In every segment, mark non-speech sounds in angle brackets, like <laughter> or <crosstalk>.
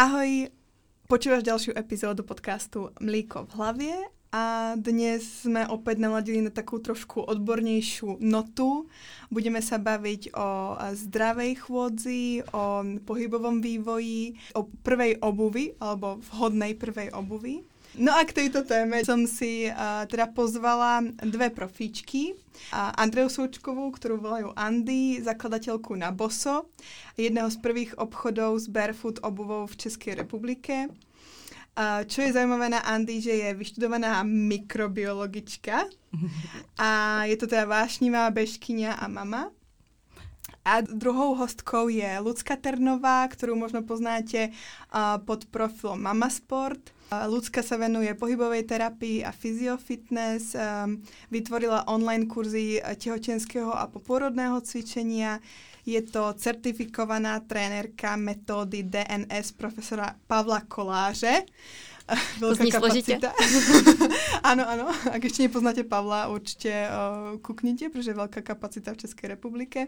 Ahoj, počúvaš ďalšiu epizódu podcastu Mlíko v hlavě a dnes jsme opět naladili na takovou trošku odbornější notu. Budeme se bavit o zdravej chôdzi, o pohybovom vývoji, o prvej obuvi, alebo vhodnej prvej obuvi. No a k tejto téme som si uh, teda pozvala dve profíčky. Uh, Andreu Součkovou, ktorú volajú Andy, zakladateľku na Boso, jedného z prvých obchodov s barefoot obuvou v České republike. Uh, čo je zaujímavé na Andy, že je vyštudovaná mikrobiologička a je to teda vášnivá bežkyňa a mama. A druhou hostkou je Lucka Ternová, kterou možno poznáte uh, pod profilom Mama Sport. Lucka se venuje pohybovej terapii a fyziofitness, um, vytvorila online kurzy těhotenského a poporodného cvičenia. Je to certifikovaná trenérka metódy DNS profesora Pavla Koláře. <laughs> Velká to kapacita. <laughs> ano, ano. A když nepoznáte Pavla, určitě uh, kuknite, protože je velká kapacita v České republike.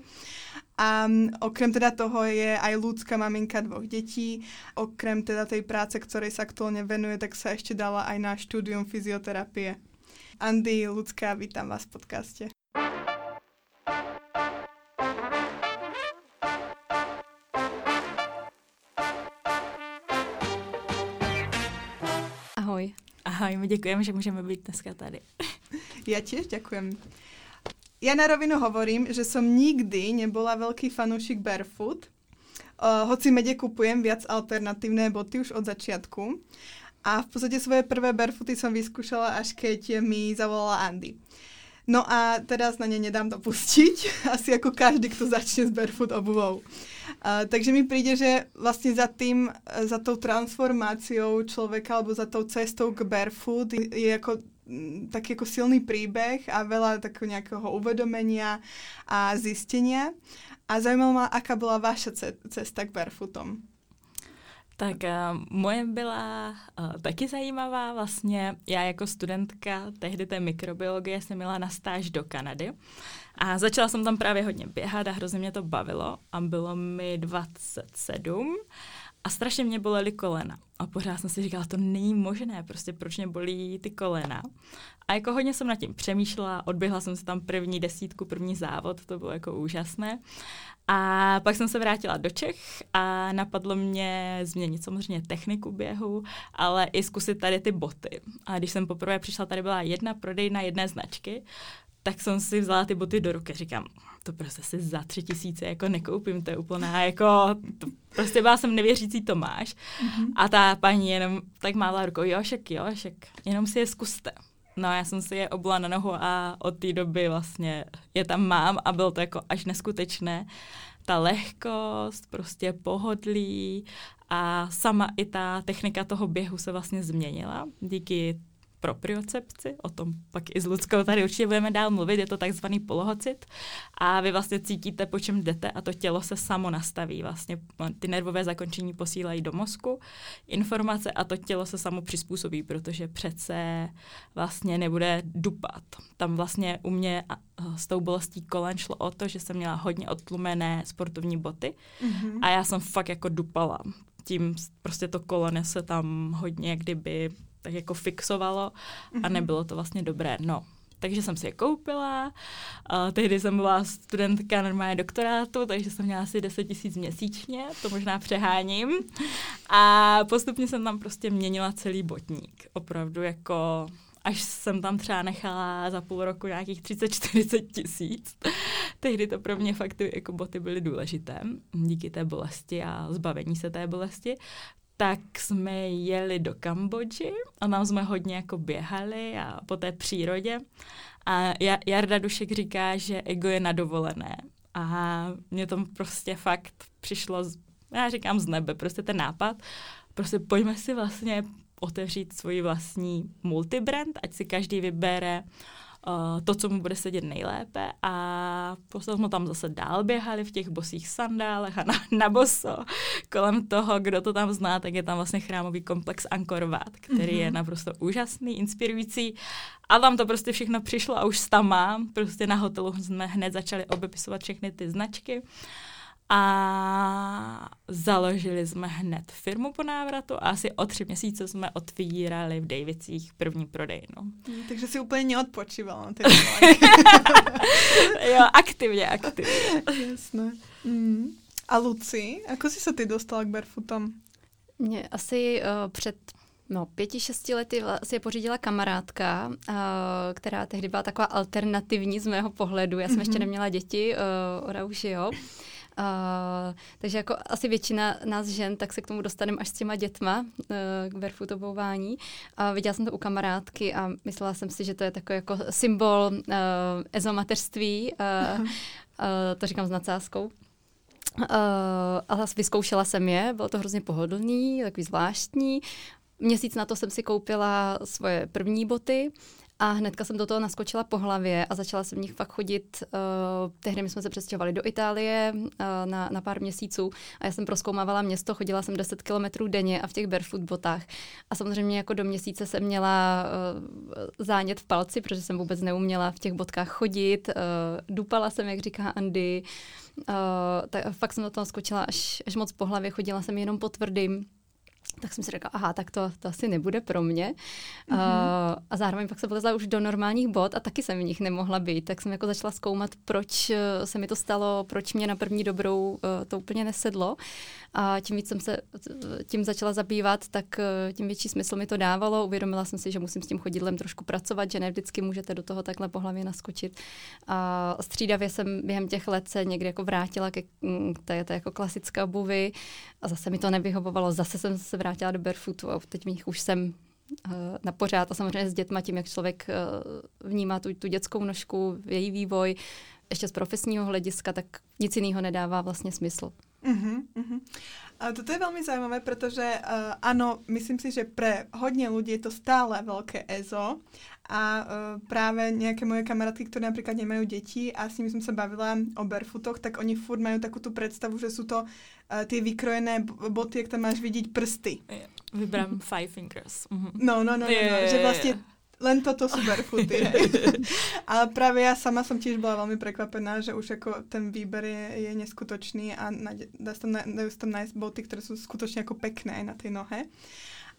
A um, okrem teda toho je aj ľudská maminka dvoch dětí. Okrem teda tej práce, ktorej sa aktuálně venuje, tak se ještě dala aj na studium fyzioterapie. Andy, Lucka, vítám vás v podcaste. Ahoj, my děkujeme, že můžeme být dneska tady. <laughs> Já tiež ďakujem. Ja na rovinu hovorím, že som nikdy nebola veľký fanúšik barefoot, uh, hoci mede kupujem viac alternatívne boty už od začiatku. A v podstate svoje prvé barefooty som vyskúšala, až keď mi zavolala Andy. No a teraz na ne nedám dopustiť, <laughs> asi jako každý, kto začne s barefoot obuvou. Uh, takže mi přijde, že vlastně za tým, za tou transformáciou člověka alebo za tou cestou k barefoot je jako mm, tak jako silný príbeh a veľa takového nějakého uvedomenia a zistenia. A zajímalo mě, aká byla vaša cesta k barefootom. Tak uh, moje byla uh, taky zajímavá. Vlastně já jako studentka tehdy té mikrobiologie jsem měla na stáž do Kanady a začala jsem tam právě hodně běhat a hrozně mě to bavilo a bylo mi 27 a strašně mě bolely kolena. A pořád jsem si říkala, to není možné, prostě proč mě bolí ty kolena. A jako hodně jsem nad tím přemýšlela, odběhla jsem si tam první desítku, první závod, to bylo jako úžasné. A pak jsem se vrátila do Čech a napadlo mě změnit samozřejmě techniku běhu, ale i zkusit tady ty boty. A když jsem poprvé přišla, tady byla jedna prodejna jedné značky, tak jsem si vzala ty boty do ruky. Říkám, to prostě si za tři tisíce jako nekoupím, to je úplná jako, to, prostě byla jsem nevěřící Tomáš. Mm-hmm. A ta paní jenom tak mála rukou, jošek, jošek, jenom si je zkuste. No já jsem si je obula na nohu a od té doby vlastně je tam mám a bylo to jako až neskutečné. Ta lehkost, prostě pohodlí a sama i ta technika toho běhu se vlastně změnila díky propriocepci, o tom pak i s Ludskou tady určitě budeme dál mluvit, je to takzvaný polohocit a vy vlastně cítíte, po čem jdete a to tělo se samo nastaví. Vlastně ty nervové zakončení posílají do mozku informace a to tělo se samo přizpůsobí, protože přece vlastně nebude dupat. Tam vlastně u mě s tou bolestí kolen šlo o to, že jsem měla hodně odtlumené sportovní boty mm-hmm. a já jsem fakt jako dupala tím prostě to kolene se tam hodně kdyby tak jako fixovalo a mhm. nebylo to vlastně dobré. No, takže jsem si je koupila. A tehdy jsem byla studentka normálně doktorátu, takže jsem měla asi 10 tisíc měsíčně, to možná přeháním. A postupně jsem tam prostě měnila celý botník. Opravdu jako až jsem tam třeba nechala za půl roku nějakých 30-40 tisíc. Tehdy to pro mě fakt ty jako boty byly důležité díky té bolesti a zbavení se té bolesti tak jsme jeli do Kambodži a tam jsme hodně jako běhali a po té přírodě. A Jarda Dušek říká, že ego je na dovolené. A mně to prostě fakt přišlo, já říkám z nebe, prostě ten nápad. Prostě pojďme si vlastně otevřít svoji vlastní multibrand, ať si každý vybere uh, to, co mu bude sedět nejlépe a potom jsme tam zase dál běhali v těch bosých sandálech a na, na boso. Kolem toho, kdo to tam zná, tak je tam vlastně chrámový komplex Angkor Wat, který mm-hmm. je mhm. naprosto úžasný, inspirující a tam to prostě všechno přišlo a už tam mám. Prostě na hotelu jsme hned začali obepisovat všechny ty značky. A založili jsme hned firmu po návratu a asi o tři měsíce jsme otvírali v Davicích první prodejnu. Mm, takže si úplně neodpočívala na <laughs> Jo, aktivně, aktivně. Jasné. Mm. A Luci, jako jsi se ty dostala k barefootom? Mě asi uh, před No, pěti, šesti lety si je pořídila kamarádka, uh, která tehdy byla taková alternativní z mého pohledu. Já jsem mm-hmm. ještě neměla děti, uh, ona už jo. Uh, takže jako asi většina nás žen, tak se k tomu dostaneme až s těma dětma uh, k barefootování. A viděla jsem to u kamarádky a myslela jsem si, že to je takový jako symbol uh, ezomaterství. Uh, uh, to říkám s nadsázkou. Uh, ale vyzkoušela jsem je, bylo to hrozně pohodlný, takový zvláštní. Měsíc na to jsem si koupila svoje první boty a hnedka jsem do toho naskočila po hlavě a začala jsem v nich fakt chodit. Uh, tehdy my jsme se přestěhovali do Itálie uh, na, na pár měsíců a já jsem proskoumávala město, chodila jsem 10 kilometrů denně a v těch barefoot botách. A samozřejmě jako do měsíce jsem měla uh, zánět v palci, protože jsem vůbec neuměla v těch botkách chodit. Uh, dupala jsem, jak říká Andy. Uh, tak fakt jsem do toho skočila až, až moc po hlavě, chodila jsem jenom po tvrdým tak jsem si řekla, aha, tak to, to asi nebude pro mě. Mm-hmm. Uh, a zároveň pak se vlezla už do normálních bod a taky jsem v nich nemohla být. Tak jsem jako začala zkoumat, proč eh, se mi to stalo, proč mě na první dobrou uh, to úplně nesedlo. A tím víc jsem se tím začala zabývat, tak uh, tím větší smysl mi to dávalo. Uvědomila jsem si, že musím s tím chodidlem trošku pracovat, že ne vždycky můžete do toho takhle po hlavě naskočit. A střídavě jsem během těch let se někdy jako vrátila ke mm, té, té jako klasické obuvy a zase mi to nevyhovovalo, zase jsem se vrátila do barefootu a teď mich už jsem uh, na pořád a samozřejmě s dětma tím, jak člověk uh, vnímá tu, tu dětskou nožku, její vývoj, ještě z profesního hlediska, tak nic jiného nedává vlastně smysl. Uh-huh, uh-huh. A toto je veľmi zaujímavé, pretože uh, áno, myslím si, že pre hodně ľudí je to stále veľké EZO a uh, práve nejaké moje kamarátky, ktoré napríklad nemajú deti a s nimi som sa bavila o barefootoch, tak oni furt majú takú tú predstavu, že sú to uh, tie vykrojené boty, jak tam máš vidieť prsty. Vybrám five fingers. Uh-huh. No, no, no, no, no, že vlastne len toto sú barefooty. <laughs> Ale práve ja sama som tiež bola veľmi prekvapená, že už ako ten výber je, je neskutočný a dá sa tam, dajú sa tam nájsť boty, ktoré sú skutočne ako pekné aj na tej nohe.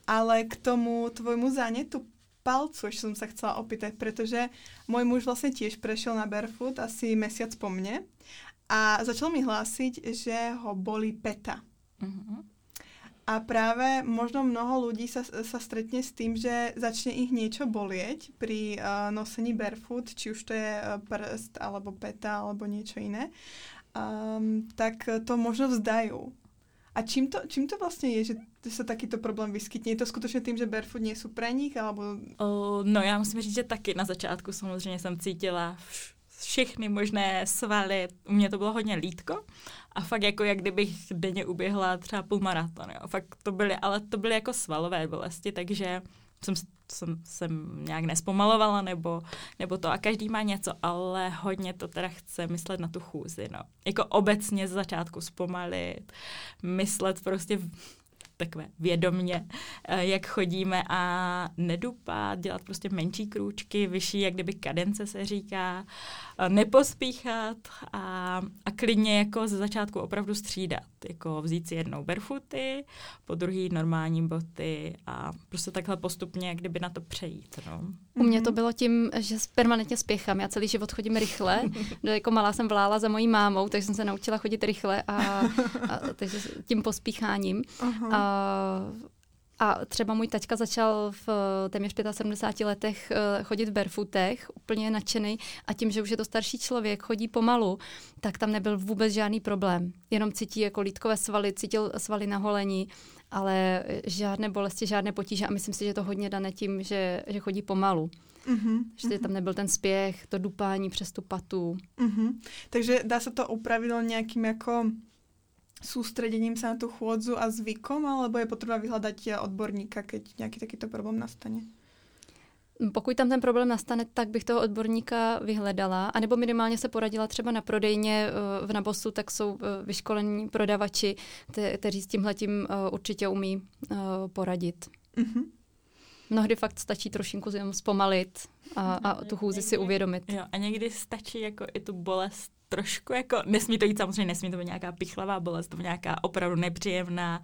Ale k tomu tvojmu zánetu palcu ešte som sa chcela opýtať, pretože môj muž vlastne tiež prešiel na barefoot asi mesiac po mne a začal mi hlásiť, že ho bolí peta. Mm-hmm. A práve možno mnoho ľudí sa, sa stretne s tým, že začne ich niečo bolieť pri uh, nosení barefoot, či už to je uh, prst, alebo peta, alebo niečo iné, um, tak to možno vzdajú. A čím to, čím to vlastně je, že se takýto problém vyskytne? Je to skutečně tím, že barefoot nie jsou pre nich, alebo... Uh, no já musím říct, že taky na začátku samozřejmě jsem cítila všechny možné svaly. U mě to bylo hodně lítko a fakt jako jak kdybych denně uběhla třeba půl maraton. Jo. Fakt to byly, ale to byly jako svalové bolesti, takže jsem, jsem, jsem nějak nespomalovala nebo, nebo to a každý má něco, ale hodně to teda chce myslet na tu chůzi, no. Jako obecně z začátku zpomalit, myslet prostě takové vědomně, eh, jak chodíme a nedupat, dělat prostě menší krůčky, vyšší, jak kdyby kadence se říká, eh, nepospíchat a, a klidně jako ze začátku opravdu střídat. Jako vzít si jednou barefooty, po druhý normální boty a prostě takhle postupně, jak kdyby na to přejít. No. U mě to bylo tím, že permanentně spěchám. Já celý život chodím rychle. jako malá jsem vlála za mojí mámou, takže jsem se naučila chodit rychle a, a takže tím pospícháním. Uh-huh. A a třeba můj taťka začal v téměř 75 letech eh, chodit v barefootech, úplně nadšený a tím, že už je to starší člověk, chodí pomalu, tak tam nebyl vůbec žádný problém. Jenom cítí jako lítkové svaly, cítil svaly na holení, ale žádné bolesti, žádné potíže a myslím si, že to hodně dané tím, že, že chodí pomalu. Uh-huh, že tam nebyl ten spěch, to dupání přes tu patu. Uh-huh. Takže dá se to upravit nějakým jako sústredením sa na tú chôdzu a zvykom, alebo je potřeba vyhľadať odborníka, keď nějaký takýto problém nastane? Pokud tam ten problém nastane, tak bych toho odborníka vyhledala, anebo minimálně se poradila třeba na prodejně eh, v Nabosu, tak jsou eh, vyškolení prodavači, kteří s tímhletím eh, určitě umí poradit. Mm-hmm. Mnohdy fakt stačí trošinku jenom zpomalit a, a tu chůzi si uvědomit. Jo, a někdy stačí jako i tu bolest trošku jako, nesmí to jít samozřejmě, nesmí to být nějaká pichlavá bolest, to být nějaká opravdu nepříjemná,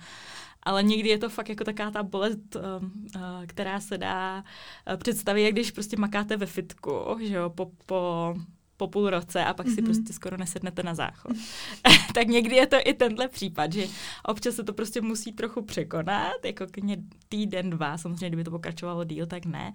ale někdy je to fakt jako taká ta bolest, uh, uh, která se dá uh, představit, jak když prostě makáte ve fitku, že jo, po, po po půl roce a pak mm-hmm. si mhm. prostě skoro nesednete na záchod. <laughs> tak někdy je to i tenhle případ, že občas se to prostě musí trochu překonat, jako klidně týden, dva, samozřejmě kdyby to pokračovalo díl, tak ne.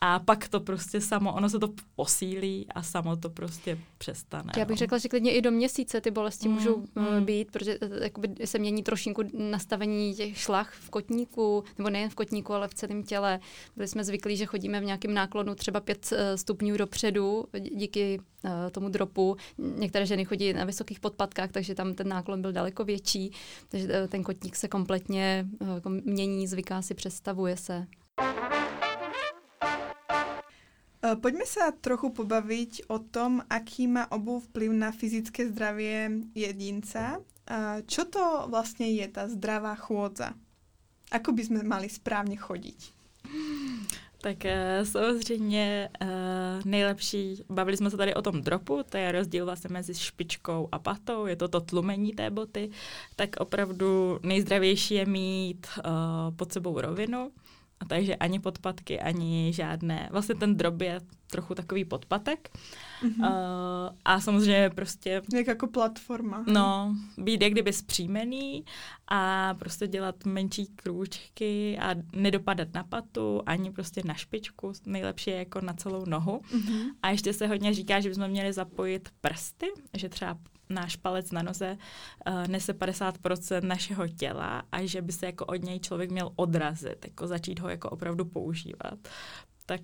A pak to prostě samo, ono se to posílí a samo to prostě přestane. Já bych no. řekla, že klidně i do měsíce ty bolesti mm, můžou mm. být, protože eh, jakoby se mění trošinku nastavení těch šlach v kotníku, nebo nejen v kotníku, ale v celém těle. Byli jsme zvyklí, že chodíme v nějakém náklonu třeba pět eh, stupňů dopředu díky Eh, tomu dropu. Některé ženy chodí na vysokých podpatkách, takže tam ten náklon byl daleko větší, takže eh, ten kotník se kompletně eh, jako mění, zvyká si, představuje se. Poďme sa trochu pobaviť o tom, aký má obuv vplyv na fyzické zdravie jedinca. Čo to vlastne je tá zdravá chôdza? Ako by sme mali správne chodiť? Tak uh, samozřejmě uh, nejlepší, bavili jsme se tady o tom dropu, to je rozdíl vlastně mezi špičkou a patou, je to to tlumení té boty, tak opravdu nejzdravější je mít uh, pod sebou rovinu, a takže ani podpatky, ani žádné. Vlastně ten drop je trochu takový podpatek. Mm-hmm. Uh, a samozřejmě prostě... Jak jako platforma. No, být jak kdyby zpřímený a prostě dělat menší krůčky a nedopadat na patu, ani prostě na špičku. Nejlepší je jako na celou nohu. Mm-hmm. A ještě se hodně říká, že bychom měli zapojit prsty, že třeba náš palec na noze uh, nese 50% našeho těla a že by se jako od něj člověk měl odrazit, jako začít ho jako opravdu používat. Tak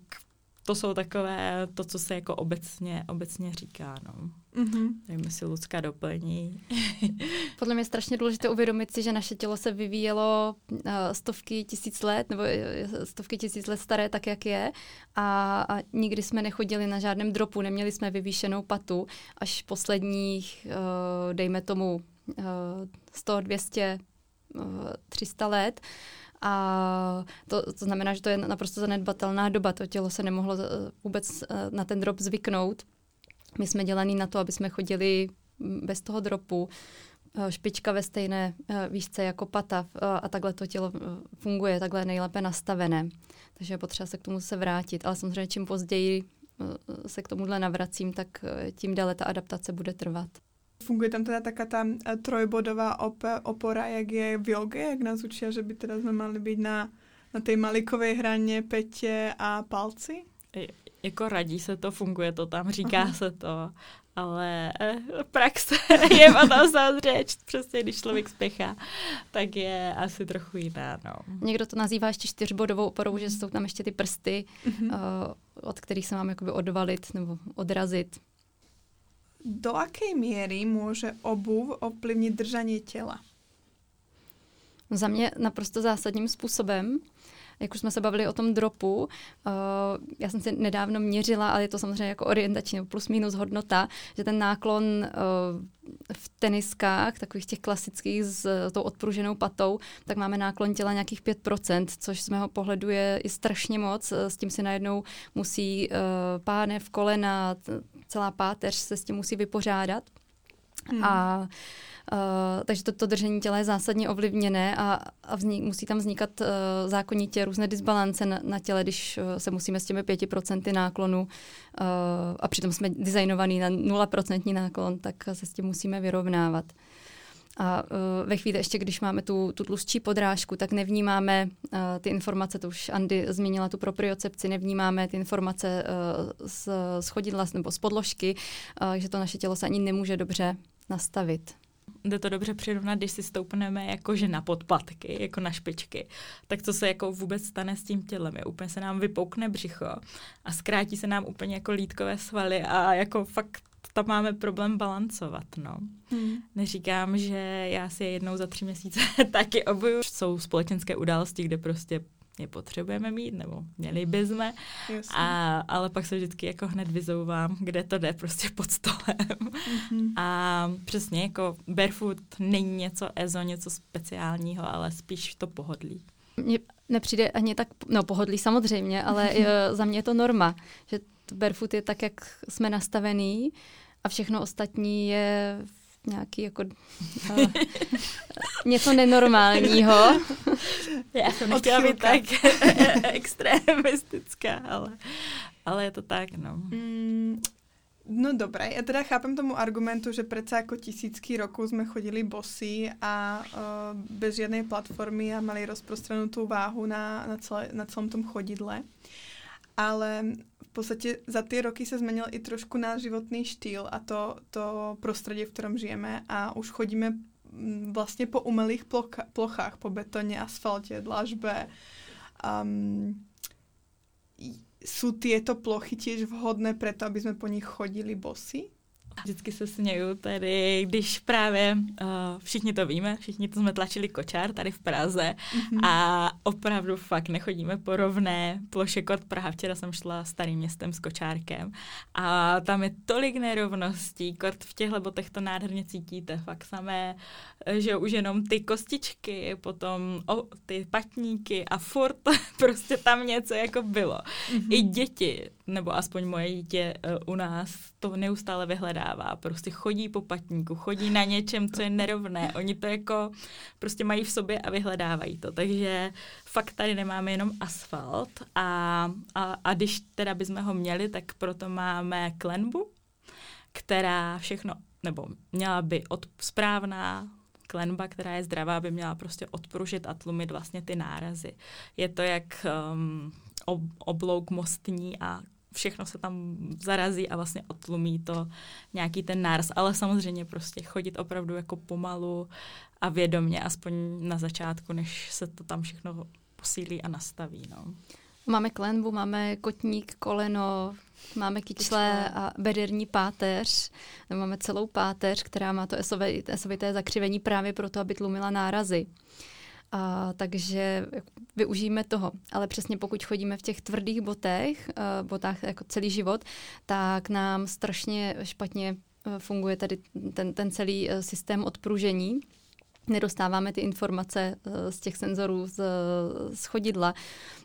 to jsou takové, to, co se jako obecně, obecně říká, no. Mm-hmm. Nevím, jestli Lucka doplní. <laughs> Podle mě je strašně důležité uvědomit si, že naše tělo se vyvíjelo uh, stovky tisíc let, nebo stovky tisíc let staré, tak jak je. A, a nikdy jsme nechodili na žádném dropu, neměli jsme vyvýšenou patu, až posledních, uh, dejme tomu, uh, 100, 200, uh, 300 let. A to, to znamená, že to je naprosto zanedbatelná doba. To tělo se nemohlo vůbec na ten drop zvyknout. My jsme dělaný na to, aby jsme chodili bez toho dropu, eh, špička ve stejné eh, výšce jako pata eh, a takhle to tělo funguje, takhle nejlépe nastavené. Takže je potřeba se k tomu se vrátit. Ale samozřejmě čím později se k tomuhle navracím, tak tím déle ta adaptace bude trvat. Funguje tam teda taká ta trojbodová op opora, jak je v joge, jak nás učí, že by teda jsme mali být na, na té malikové hraně, petě a palci? Jako radí se to, funguje to tam, říká Aha. se to, ale eh, praxe <laughs> je potom samozřejmě, přesně když člověk spěchá, tak je asi trochu jiná. No. Někdo to nazývá ještě čtyřbodovou oporou, že jsou tam ještě ty prsty, uh, od kterých se mám jakoby odvalit nebo odrazit. Do jaké míry může obuv ovlivnit držení těla? Za mě naprosto zásadním způsobem jak už jsme se bavili o tom dropu, uh, já jsem si nedávno měřila, ale je to samozřejmě jako orientační plus minus hodnota, že ten náklon uh, v teniskách, takových těch klasických s tou odpruženou patou, tak máme náklon těla nějakých 5%, což z mého pohledu je i strašně moc. S tím si najednou musí uh, pánev, kolena, celá páteř se s tím musí vypořádat. Hmm. A Uh, takže toto to držení těla je zásadně ovlivněné a, a vznik, musí tam vznikat uh, zákonitě různé disbalance na, na těle, když uh, se musíme s těmi 5% náklonu uh, a přitom jsme designovaní na 0% náklon, tak se s tím musíme vyrovnávat. A uh, ve chvíli ještě, když máme tu, tu tlustší podrážku, tak nevnímáme uh, ty informace, to už Andy zmínila tu propriocepci, nevnímáme ty informace uh, z, z chodidla nebo z podložky, uh, že to naše tělo se ani nemůže dobře nastavit jde to dobře přirovnat, když si stoupneme jakože na podpatky, jako na špičky, tak co se jako vůbec stane s tím tělem? Je úplně se nám vypoukne břicho a zkrátí se nám úplně jako lítkové svaly a jako fakt tam máme problém balancovat, no. Hmm. Neříkám, že já si je jednou za tři měsíce <laughs> taky obuju. Jsou společenské události, kde prostě je potřebujeme mít, nebo měli bychom, a, ale pak se vždycky jako hned vyzouvám, kde to jde prostě pod stolem. Mm-hmm. A přesně jako barefoot není něco ezo, něco speciálního, ale spíš to pohodlí. Mně nepřijde ani tak, no pohodlí samozřejmě, ale <laughs> za mě je to norma, že barefoot je tak, jak jsme nastavený a všechno ostatní je nějaký jako uh, <laughs> něco nenormálního. Já jsem nechtěla být tak <laughs> extremistická, ale, ale je to tak, no. Mm, No dobré, já teda chápem tomu argumentu, že přece jako tisícky roků jsme chodili bosí a uh, bez žádné platformy a mali rozprostřenou tu váhu na, na, celé, na celém tom chodidle. Ale podstatě za ty roky se změnil i trošku náš životný štýl a to, to prostředí, v kterém žijeme a už chodíme mm, vlastně po umelých plocha, plochách, po betoně, asfaltě, dlažbe. Um, sú tieto plochy tiež vhodné preto, aby sme po nich chodili bosy? Vždycky se směju tady, když právě uh, všichni to víme, všichni to jsme tlačili kočár tady v Praze mm-hmm. a opravdu fakt nechodíme po rovné ploše kod Praha. Včera jsem šla starým městem s kočárkem a tam je tolik nerovností, kort v těchto botech to nádherně cítíte, fakt samé, že už jenom ty kostičky, potom o, ty patníky a furt <laughs> prostě tam něco jako bylo. Mm-hmm. I děti, nebo aspoň moje dítě uh, u nás to neustále vyhledává. Prostě chodí po patníku, chodí na něčem, co je nerovné. Oni to jako prostě mají v sobě a vyhledávají to. Takže fakt tady nemáme jenom asfalt a, a, a když teda bychom ho měli, tak proto máme klenbu, která všechno, nebo měla by od správná klenba, která je zdravá, by měla prostě odpružit a tlumit vlastně ty nárazy. Je to jak um, oblouk mostní a všechno se tam zarazí a vlastně otlumí to nějaký ten náraz. Ale samozřejmě prostě chodit opravdu jako pomalu a vědomně, aspoň na začátku, než se to tam všechno posílí a nastaví. No. Máme klenbu, máme kotník, koleno, máme kyčle a bederní páteř. Máme celou páteř, která má to esovité zakřivení právě proto, aby tlumila nárazy. A, takže využijeme toho. Ale přesně pokud chodíme v těch tvrdých botech, uh, botách jako celý život, tak nám strašně špatně uh, funguje tady ten, ten celý uh, systém odpružení nedostáváme ty informace z těch senzorů z, z chodidla,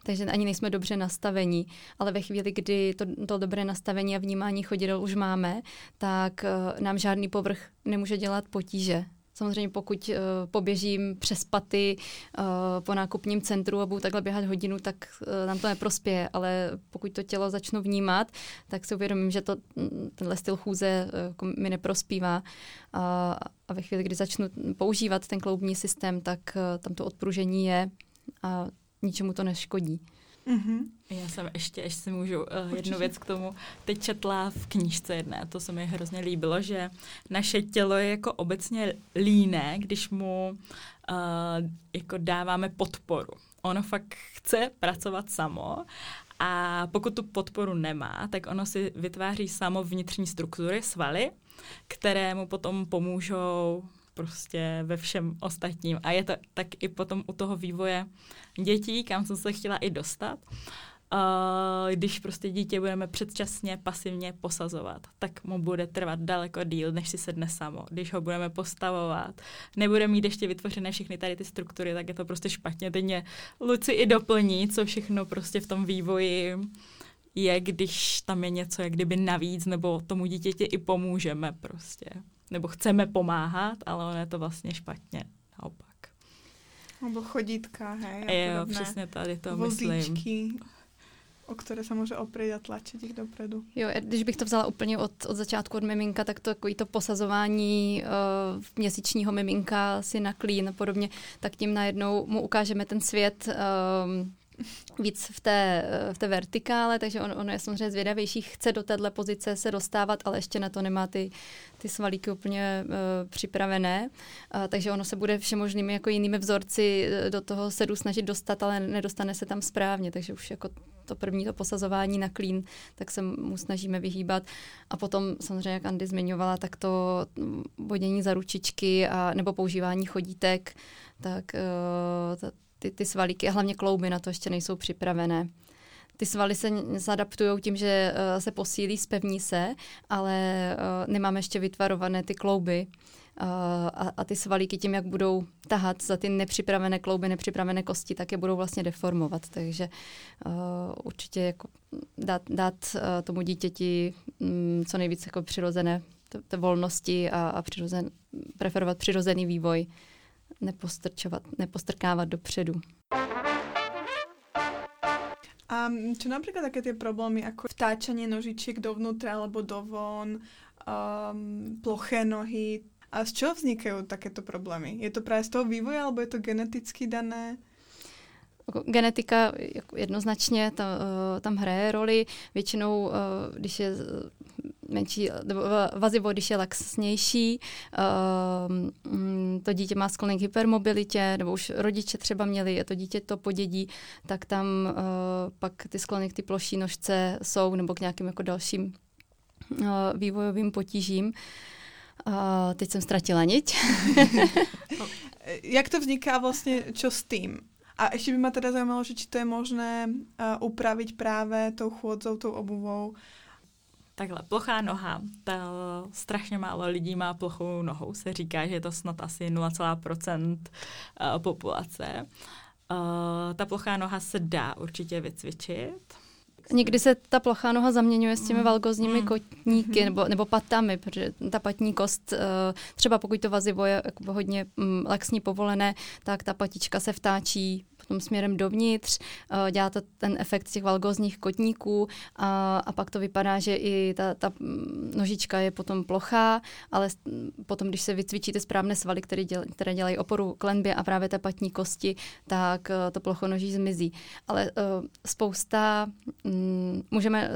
takže ani nejsme dobře nastavení. Ale ve chvíli, kdy to, to dobré nastavení a vnímání chodidel už máme, tak nám žádný povrch nemůže dělat potíže. Samozřejmě pokud uh, poběžím přes paty uh, po nákupním centru a budu takhle běhat hodinu, tak uh, nám to neprospěje, ale pokud to tělo začnu vnímat, tak si uvědomím, že to, mm, tenhle styl chůze uh, mi neprospívá a, a ve chvíli, kdy začnu používat ten kloubní systém, tak uh, tam to odpružení je a ničemu to neškodí. Mm-hmm. Já jsem ještě, ještě si můžu uh, jednu věc k tomu teď četla v knížce jedné, to se mi hrozně líbilo, že naše tělo je jako obecně líné, když mu uh, jako dáváme podporu. Ono fakt chce pracovat samo a pokud tu podporu nemá, tak ono si vytváří samo vnitřní struktury, svaly, které mu potom pomůžou prostě ve všem ostatním. A je to tak i potom u toho vývoje dětí, kam jsem se chtěla i dostat. Uh, když prostě dítě budeme předčasně pasivně posazovat, tak mu bude trvat daleko díl, než si sedne samo. Když ho budeme postavovat, nebude mít ještě vytvořené všechny tady ty struktury, tak je to prostě špatně. Teď mě Luci i doplní, co všechno prostě v tom vývoji je, když tam je něco jak kdyby navíc, nebo tomu dítěti i pomůžeme prostě nebo chceme pomáhat, ale ono je to vlastně špatně naopak. Nebo chodítka, hej. A jo, přesně tady to Vozíčky, myslím. o které se může opřít a tlačit jich dopredu. Jo, když bych to vzala úplně od, od začátku od miminka, tak to takový to posazování uh, měsíčního miminka si na klín podobně, tak tím najednou mu ukážeme ten svět uh, víc v té, v té vertikále, takže on, on je samozřejmě zvědavější, chce do téhle pozice se dostávat, ale ještě na to nemá ty, ty svalíky úplně uh, připravené, uh, takže ono se bude všemožnými jako jinými vzorci e, do toho sedu snažit dostat, ale nedostane se tam správně, takže už jako to první to posazování na klín, tak se mu snažíme vyhýbat. A potom samozřejmě, jak Andy zmiňovala, tak to bodění za ručičky a, nebo používání chodítek, tak uh, ty, ty svalíky a hlavně klouby na to ještě nejsou připravené. Ty svaly se zadaptují tím, že uh, se posílí, spevní se, ale uh, nemáme ještě vytvarované ty klouby. Uh, a, ty svalíky tím, jak budou tahat za ty nepřipravené klouby, nepřipravené kosti, tak je budou vlastně deformovat. Takže určitě jako dát, dát tomu dítěti um, co nejvíc jako přirozené volnosti a, a přirozen, preferovat přirozený vývoj, nepostrčovat, nepostrkávat dopředu. A čo napríklad také tie problémy ako vtáčanie nožičiek dovnútra alebo dovon, um, ploché nohy, a z čeho vznikajú takéto problémy? Je to právě z toho vývoje, alebo je to geneticky dané? Jako genetika jako jednoznačně tam, eh, tam hraje roli. Většinou, eh, když je menší, nebo vazivo, když je laxnější, mm, to dítě má sklony k hypermobilitě, nebo už rodiče třeba měli a to dítě to podědí, tak tam eh, pak ty sklony k ty ploší nožce jsou, nebo k nějakým jako dalším vývojovým potížím. Uh, teď jsem ztratila niť. <laughs> <laughs> Jak to vzniká vlastně, čo s tým? A ještě by mě teda zajímalo, že či to je možné uh, upravit právě tou chůdzou, tou obuvou. Takhle, plochá noha. Ta, strašně málo lidí má plochou nohou. Se říká, že je to snad asi 0,% uh, populace. Uh, ta plochá noha se dá určitě vycvičit. Někdy se ta plochá noha zaměňuje s těmi mm. valgozními mm. kotníky mm. nebo, nebo patami, protože ta patní kost, eh, třeba pokud to vazivo je hodně mm, laxní povolené, tak ta patička se vtáčí potom směrem dovnitř, eh, dělá to ten efekt těch valgozních kotníků a, a pak to vypadá, že i ta, ta nožička je potom plochá, ale potom, když se vycvičíte správné svaly, které, děl, které dělají oporu klenbě a právě té patní kosti, tak eh, to plochonoží zmizí. Ale uh, spousta, um, můžeme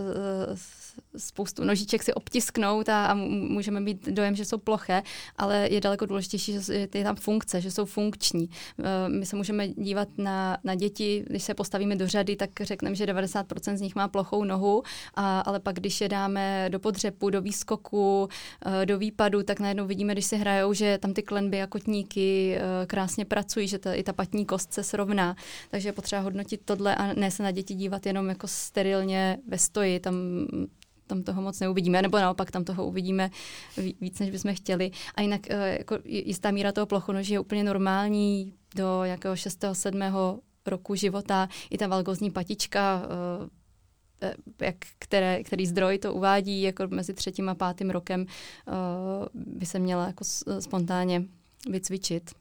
spoustu nožiček si obtisknout a, a můžeme mít dojem, že jsou ploché, ale je daleko důležitější, že je tam funkce, že jsou funkční. My se můžeme dívat na na, děti, když se postavíme do řady, tak řekneme, že 90% z nich má plochou nohu, a, ale pak když je dáme do podřepu, do výskoku, eh, do výpadu, tak najednou vidíme, když se hrajou, že tam ty klenby a kotníky eh, krásně pracují, že ta, i ta patní kost se srovná. Takže je potřeba hodnotit tohle a ne se na děti dívat jenom jako sterilně ve stoji. Tam tam toho moc neuvidíme, nebo naopak tam toho uvidíme víc, než bychom chtěli. A jinak eh, jako jistá míra toho plochonoží je úplně normální do jakého 6. 7. roku života. I ta valgozní patička, eh, eh, jak, které, který zdroj to uvádí, jako mezi třetím a pátým rokem by se měla jako spontánně vycvičit.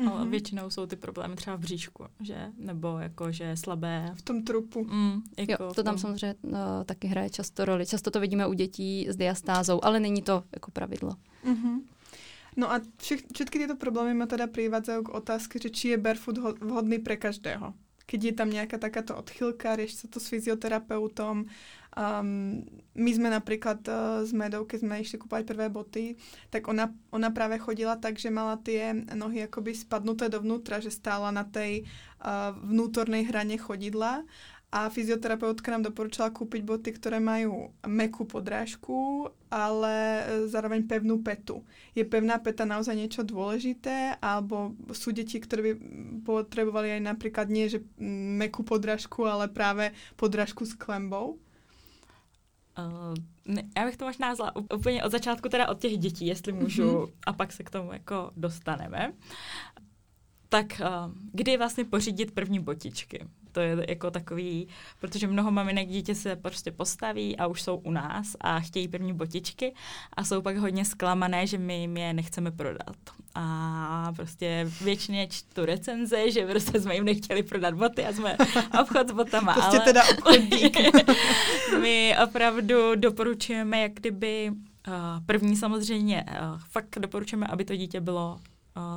Mm-hmm. Ale většinou jsou ty problémy třeba v bříšku, že? Nebo jako, že slabé. V tom trupu. Mm, jako jo, to tam samozřejmě no, taky hraje často roli. Často to vidíme u dětí s diastázou, ale není to jako pravidlo. Mm-hmm. No a všech, všetky tyto problémy ma teda privádzajú k otázke, že či je barefoot vhodný pre každého. Keď je tam nejaká takáto odchylka, rieši sa to s fyzioterapeutom, Um, my sme napríklad uh, s Medou, keď sme išli kúpať prvé boty, tak ona, ona práve chodila tak, že mala tie nohy akoby spadnuté dovnútra, že stála na tej uh, vnútornej hrane chodidla a fyzioterapeutka nám doporučila kúpiť boty, ktoré majú mekú podrážku, ale zároveň pevnú petu. Je pevná peta naozaj niečo dôležité, alebo sú deti, ktoré by potrebovali aj napríklad nie, že mekú podrážku, ale práve podrážku s klembou? Uh, ne, já bych to možná zla úplně od začátku teda od těch dětí, jestli můžu, mm-hmm. a pak se k tomu jako dostaneme. Tak uh, kdy vlastně pořídit první botičky? To je jako takový, protože mnoho maminek dítě se prostě postaví a už jsou u nás a chtějí první botičky a jsou pak hodně zklamané, že my jim je nechceme prodat. A prostě většině čtu recenze, že prostě jsme jim nechtěli prodat boty a jsme <laughs> obchod s botama. Prostě ale teda obchodník. <laughs> my opravdu doporučujeme, jak kdyby uh, první samozřejmě, uh, fakt doporučujeme, aby to dítě bylo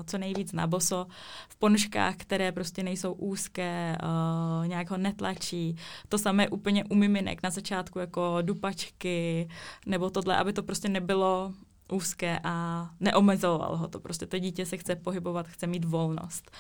co nejvíc na boso, v ponožkách, které prostě nejsou úzké, uh, nějak ho netlačí. To samé úplně u miminek na začátku jako dupačky nebo tohle, aby to prostě nebylo úzké a neomezovalo ho to. Prostě to dítě se chce pohybovat, chce mít volnost.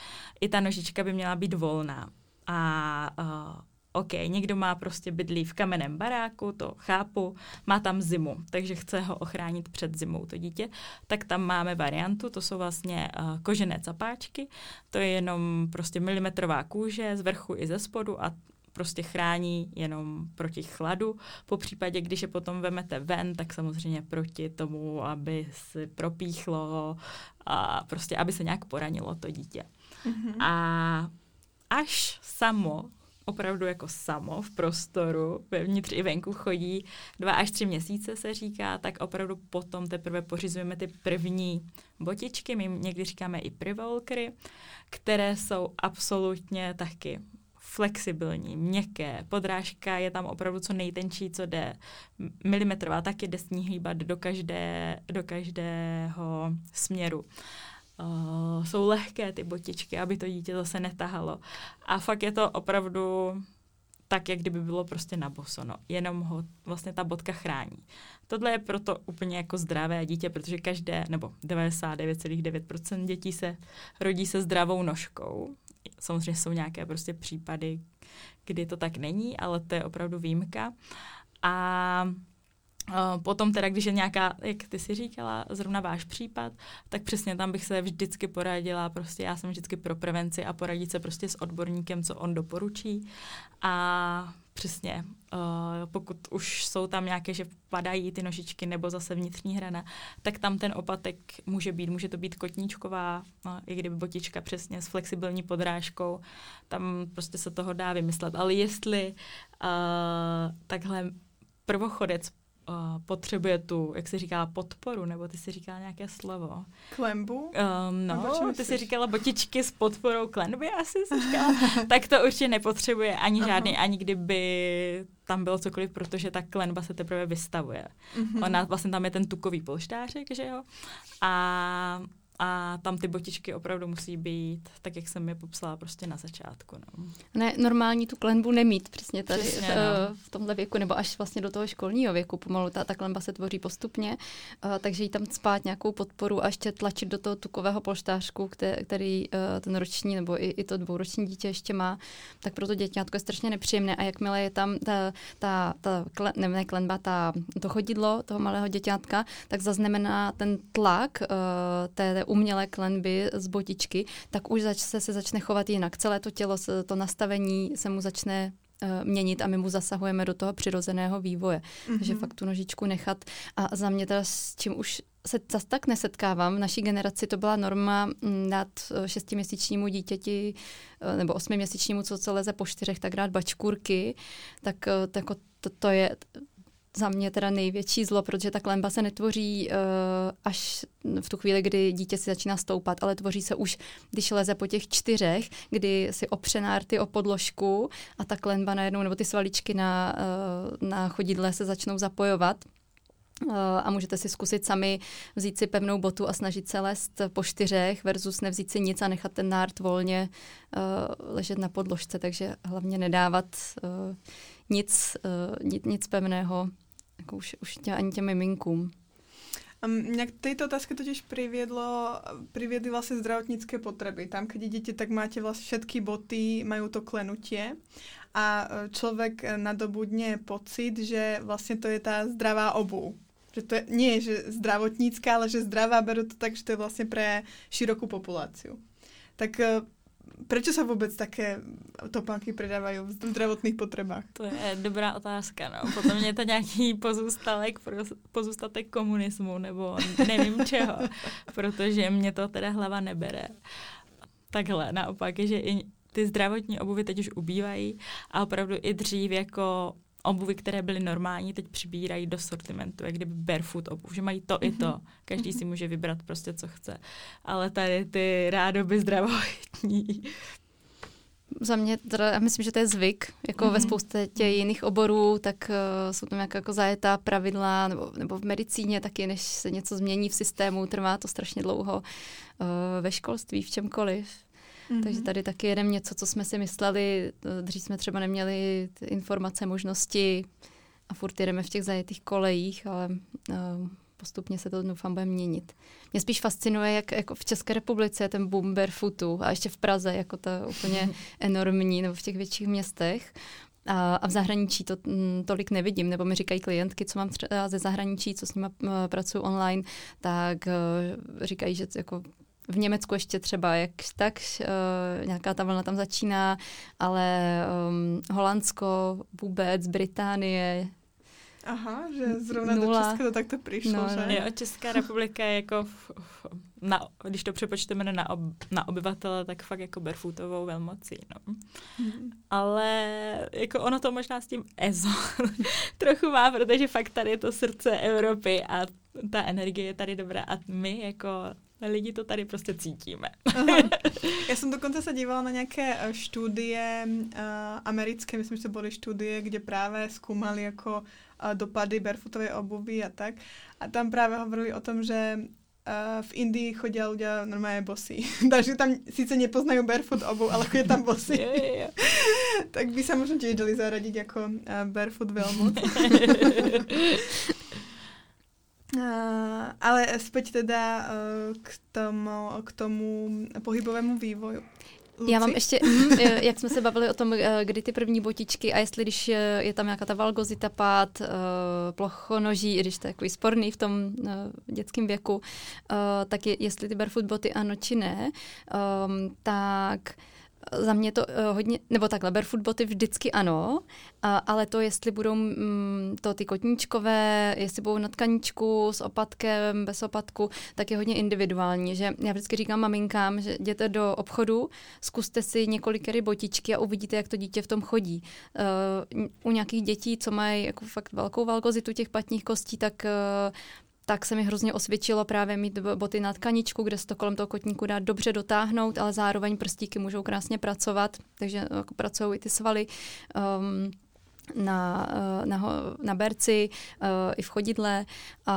I ta nožička by měla být volná. A uh, OK, někdo má prostě bydlí v kamenném baráku, to chápu, má tam zimu, takže chce ho ochránit před zimou to dítě, tak tam máme variantu, to jsou vlastně uh, kožené capáčky, to je jenom prostě milimetrová kůže z vrchu i ze spodu a prostě chrání jenom proti chladu. Po případě, když je potom vemete ven, tak samozřejmě proti tomu, aby si propíchlo a prostě, aby se nějak poranilo to dítě. Mm-hmm. A až samo opravdu jako samo v prostoru, vevnitř i venku chodí dva až tři měsíce se říká, tak opravdu potom teprve pořizujeme ty první botičky, my někdy říkáme i privolkry, které jsou absolutně taky flexibilní, měkké, podrážka je tam opravdu co nejtenčí, co jde, milimetrová, taky jde s ní hýbat do, každé, do každého směru. Uh, jsou lehké ty botičky, aby to dítě zase netahalo. A fakt je to opravdu tak, jak kdyby bylo prostě na bosono. Jenom ho vlastně ta bodka chrání. Tohle je proto úplně jako zdravé dítě, protože každé, nebo 99,9% dětí se rodí se zdravou nožkou. Samozřejmě jsou nějaké prostě případy, kdy to tak není, ale to je opravdu výjimka. A Potom teda, když je nějaká, jak ty si říkala, zrovna váš případ, tak přesně tam bych se vždycky poradila, prostě já jsem vždycky pro prevenci a poradit se prostě s odborníkem, co on doporučí. A přesně, pokud už jsou tam nějaké, že padají ty nožičky nebo zase vnitřní hrana, tak tam ten opatek může být. Může to být kotníčková, no, i kdyby botička přesně s flexibilní podrážkou, tam prostě se toho dá vymyslet. Ale jestli uh, takhle prvochodec uh, potřebuje tu, jak se říká, podporu, nebo ty si říkala nějaké slovo. Klembu? Um, no, ty si říkala botičky s podporou klenby, asi si říkala. <laughs> tak to určitě nepotřebuje ani Aha. žádný, ani kdyby tam bylo cokoliv, protože ta klenba se teprve vystavuje. Uh-huh. Ona, vlastně tam je ten tukový polštářek, že jo? A a tam ty botičky opravdu musí být, tak jak jsem je popsala prostě na začátku. No. Ne, normální tu klenbu nemít přesně tady přesně, v, no. v tomhle věku, nebo až vlastně do toho školního věku pomalu. Ta, ta klenba se tvoří postupně, uh, takže jí tam spát nějakou podporu a ještě tlačit do toho tukového polštářku, který, který uh, ten roční nebo i, i to dvouroční dítě ještě má, tak pro to děťátko je strašně nepříjemné. A jakmile je tam ta, ta, ta kle, ne, ne klenba, ta, to chodidlo toho malého děťátka, tak zaznamená ten tlak uh, té umělé klenby z botičky, tak už zač- se, se začne chovat jinak. Celé to tělo, to nastavení se mu začne uh, měnit a my mu zasahujeme do toho přirozeného vývoje. Mm-hmm. Takže fakt tu nožičku nechat. A za mě teda s čím už se zase tak nesetkávám. V naší generaci to byla norma mm, dát eh, šestiměsíčnímu dítěti eh, nebo osmiměsíčnímu, co, co leze po čtyřech, tak dát bačkůrky. Tak, tak to, to je za mě teda největší zlo, protože ta klemba se netvoří uh, až v tu chvíli, kdy dítě si začíná stoupat, ale tvoří se už, když leze po těch čtyřech, kdy si opře nárty o podložku a ta klemba najednou, nebo ty svaličky na, uh, na chodidle se začnou zapojovat. Uh, a můžete si zkusit sami vzít si pevnou botu a snažit se lézt po čtyřech versus nevzít si nic a nechat ten nárt volně uh, ležet na podložce, takže hlavně nedávat uh, nic, nic, nic pevného jako už, už tě, ani těm miminkům. Mňa k tejto otázke totiž priviedlo, priviedli vlastne zdravotnícke potreby. Tam, keď idete, tak máte vlastne všetky boty, majú to klenutie a e, človek nadobudne pocit, že vlastne to je tá zdravá obu. Že to je, nie je že zdravotnícka, ale že zdravá, berú to tak, že to je vlastne pre širokú populáciu. Tak e, Proč se vůbec také topánky predávají v zdravotných potřebách? To je dobrá otázka. No. Potom je to nějaký pozůstalek, pozůstatek komunismu nebo nevím čeho, protože mě to teda hlava nebere. Takhle, naopak, že i ty zdravotní obuvy teď už ubývají a opravdu i dřív jako obuvy, které byly normální, teď přibírají do sortimentu, jak kdyby barefoot obuv, že mají to mm-hmm. i to. Mhm. Každý mm-hmm. si může vybrat prostě, co chce. Ale tady ty rádoby zdravotní za mě, teda, já myslím, že to je zvyk, jako mm-hmm. ve mhm. spoustě těch jiných oborů, tak uh, jsou tam nějaká jako zajetá pravidla, nebo, nebo v medicíně taky, než se něco změní v systému, trvá to strašně dlouho uh, ve školství, v čemkoliv. Mm-hmm. Takže tady taky jedeme něco, co jsme si mysleli, dřív jsme třeba neměli informace, možnosti a furt jedeme v těch zajetých kolejích, ale uh, postupně se to doufám bude měnit. Mě spíš fascinuje, jak jako v České republice je ten boom barefootu a ještě v Praze, jako to úplně <laughs> enormní, nebo v těch větších městech. A, a v zahraničí to m, mm, tolik nevidím, nebo mi říkají klientky, co mám třeba ze zahraničí, co s nimi uh, pracuji online, tak uh, říkají, že jako v Německu ještě třeba jak tak, uh, nějaká ta vlna tam začíná, ale um, Holandsko vůbec, Británie, Aha, že zrovna Nula. do Česka to takto přišlo, no, že? Jo, Česká republika je jako v, v, na, když to přepočteme na, ob, na obyvatele, tak fakt jako barefootovou velmocí, no. Hmm. Ale jako ono to možná s tím EZO <laughs> trochu má, protože fakt tady je to srdce Evropy a ta energie je tady dobrá a my jako lidi to tady prostě cítíme. <laughs> Já jsem dokonce se dívala na nějaké eh, studie uh, americké, myslím, že to byly studie, kde právě zkoumali jako uh, dopady barefootové obuvy a tak. A tam právě hovorili o tom, že uh, v Indii chodí ľudia normálně bosí. <laughs> Takže tam sice nepoznají barefoot obu, ale chodí tam bosí. <laughs> tak by se možná tiež dali zaradiť jako uh, barefoot velmoc. Uh, ale zpět teda uh, k, tomu, k tomu pohybovému vývoju. Luci? Já mám ještě, <laughs> hm, jak jsme se bavili o tom, eh, kdy ty první botičky a jestli když je tam nějaká ta valgozita, pád, plochonoží, i když to je takový sporný v tom dětském věku, tak je, jestli ty barefoot boty ano či ne, tak za mě to uh, hodně, nebo takhle, barefoot boty vždycky ano, ale to, jestli budou mm, to ty kotníčkové, jestli budou na tkaníčku s opatkem, bez opatku, tak je hodně individuální, že já vždycky říkám maminkám, že jděte do obchodu, zkuste si několikery botičky a uvidíte, jak to dítě v tom chodí. Uh, u nějakých dětí, co mají jako fakt velkou valgozitu těch patních kostí, tak uh, tak se mi hrozně osvědčilo právě mít boty na tkaničku, kde se to kolem toho kotníku dá dobře dotáhnout, ale zároveň prstíky můžou krásně pracovat, takže jako pracují i ty svaly. Um, na, uh, na, na berci, uh, i v chodidle. Uh,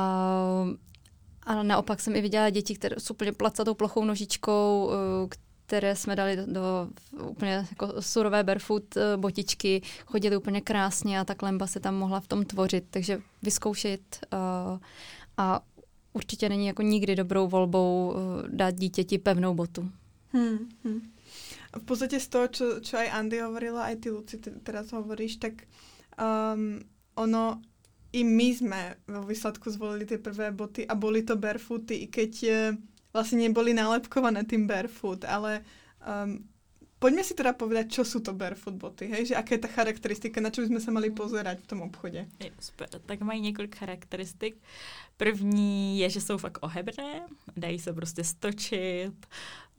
ale naopak jsem i viděla děti, které jsou úplně placatou plochou nožičkou, uh, které jsme dali do, do úplně jako surové barefoot botičky, chodili úplně krásně a ta klemba se tam mohla v tom tvořit, takže vyzkoušet uh, a určitě není jako nikdy dobrou volbou uh, dát dítěti pevnou botu. Hmm, hmm. V podstatě z toho, čo, čo aj Andy hovorila, aj ty Luci teraz hovoríš, tak um, ono i my jsme vo výsledku zvolili ty prvé boty a boli to barefooty, i keď uh, vlastně neboli nálepkované tým barefoot, ale um, Poďme si teda povedať, čo sú to barefoot boty, hej? Že aká je ta charakteristika, na čo by sme sa mali pozerať v tom obchodě? super. Tak mají několik charakteristik. První je, že jsou fakt ohebrné, dají se prostě stočit,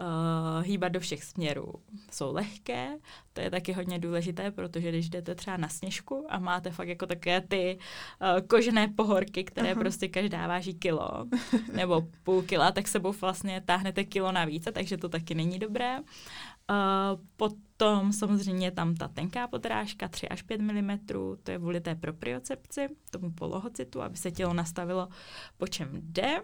uh, hýbat do všech směrů. Jsou lehké, to je taky hodně důležité, protože když jdete třeba na sněžku a máte fakt jako také ty uh, kožené pohorky, které Aha. prostě každá váží kilo nebo půl kila, tak sebou vlastně táhnete kilo navíc, takže to taky není dobré. Uh, potom samozřejmě tam ta tenká podrážka 3 až 5 mm, to je kvůli té propriocepci, tomu polohocitu, aby se tělo nastavilo po čem jde.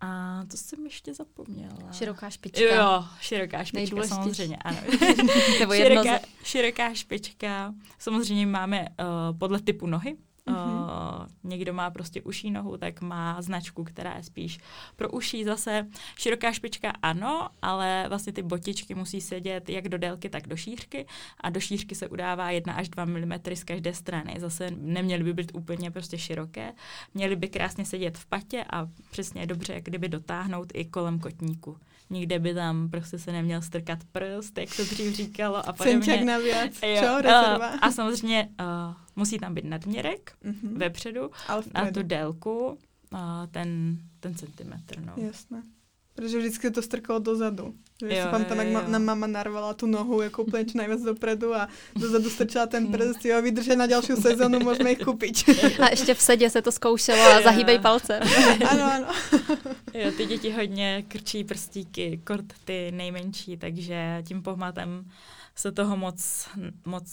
A to jsem ještě zapomněla. Široká špička. Jo, široká špička, samozřejmě, ano. <laughs> Nebo široká, široká špička. Samozřejmě máme uh, podle typu nohy, Mm-hmm. Uh, někdo má prostě uší nohu, tak má značku, která je spíš pro uší zase. Široká špička ano, ale vlastně ty botičky musí sedět jak do délky, tak do šířky a do šířky se udává 1 až 2 mm z každé strany. Zase neměly by být úplně prostě široké, měly by krásně sedět v patě a přesně dobře, kdyby dotáhnout i kolem kotníku nikde by tam prostě se neměl strkat prst, jak se dřív říkalo a podobně. navíc, čo, rezerva. A samozřejmě uh, musí tam být nadměrek mm-hmm. vepředu a tu délku, uh, ten, ten centimetr. No. Jasné. Protože vždycky to strkalo dozadu. Že jo, si pamatám, jak ma, na mama narvala tu nohu jako úplně čo najviac dopredu a dozadu strčila ten prst, jo, vydrže na další sezonu, můžeme jich koupit. <laughs> A ještě v sedě se to zkoušelo a zahýbej palce. <laughs> ano, ano. <laughs> Jo, ty děti hodně krčí prstíky, kort ty nejmenší, takže tím pohmatem se toho moc, moc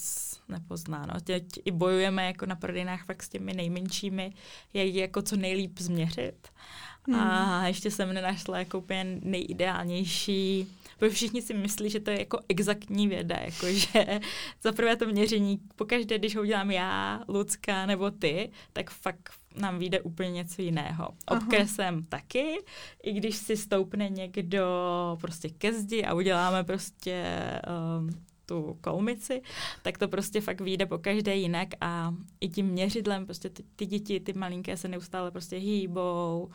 nepozná. No. Teď i bojujeme jako na prodejnách fakt s těmi nejmenšími, jak jako co nejlíp změřit. Hmm. A ještě jsem nenašla jako úplně nejideálnější protože všichni si myslí, že to je jako exaktní věda, jako že <laughs> za prvé to měření, pokaždé, když ho udělám já, Lucka nebo ty, tak fakt nám vyjde úplně něco jiného. Obkresem Aha. taky, i když si stoupne někdo prostě ke zdi a uděláme prostě um, tu kolmici, tak to prostě fakt vyjde po každé jinak a i tím měřidlem prostě ty, ty děti, ty malinké se neustále prostě hýbou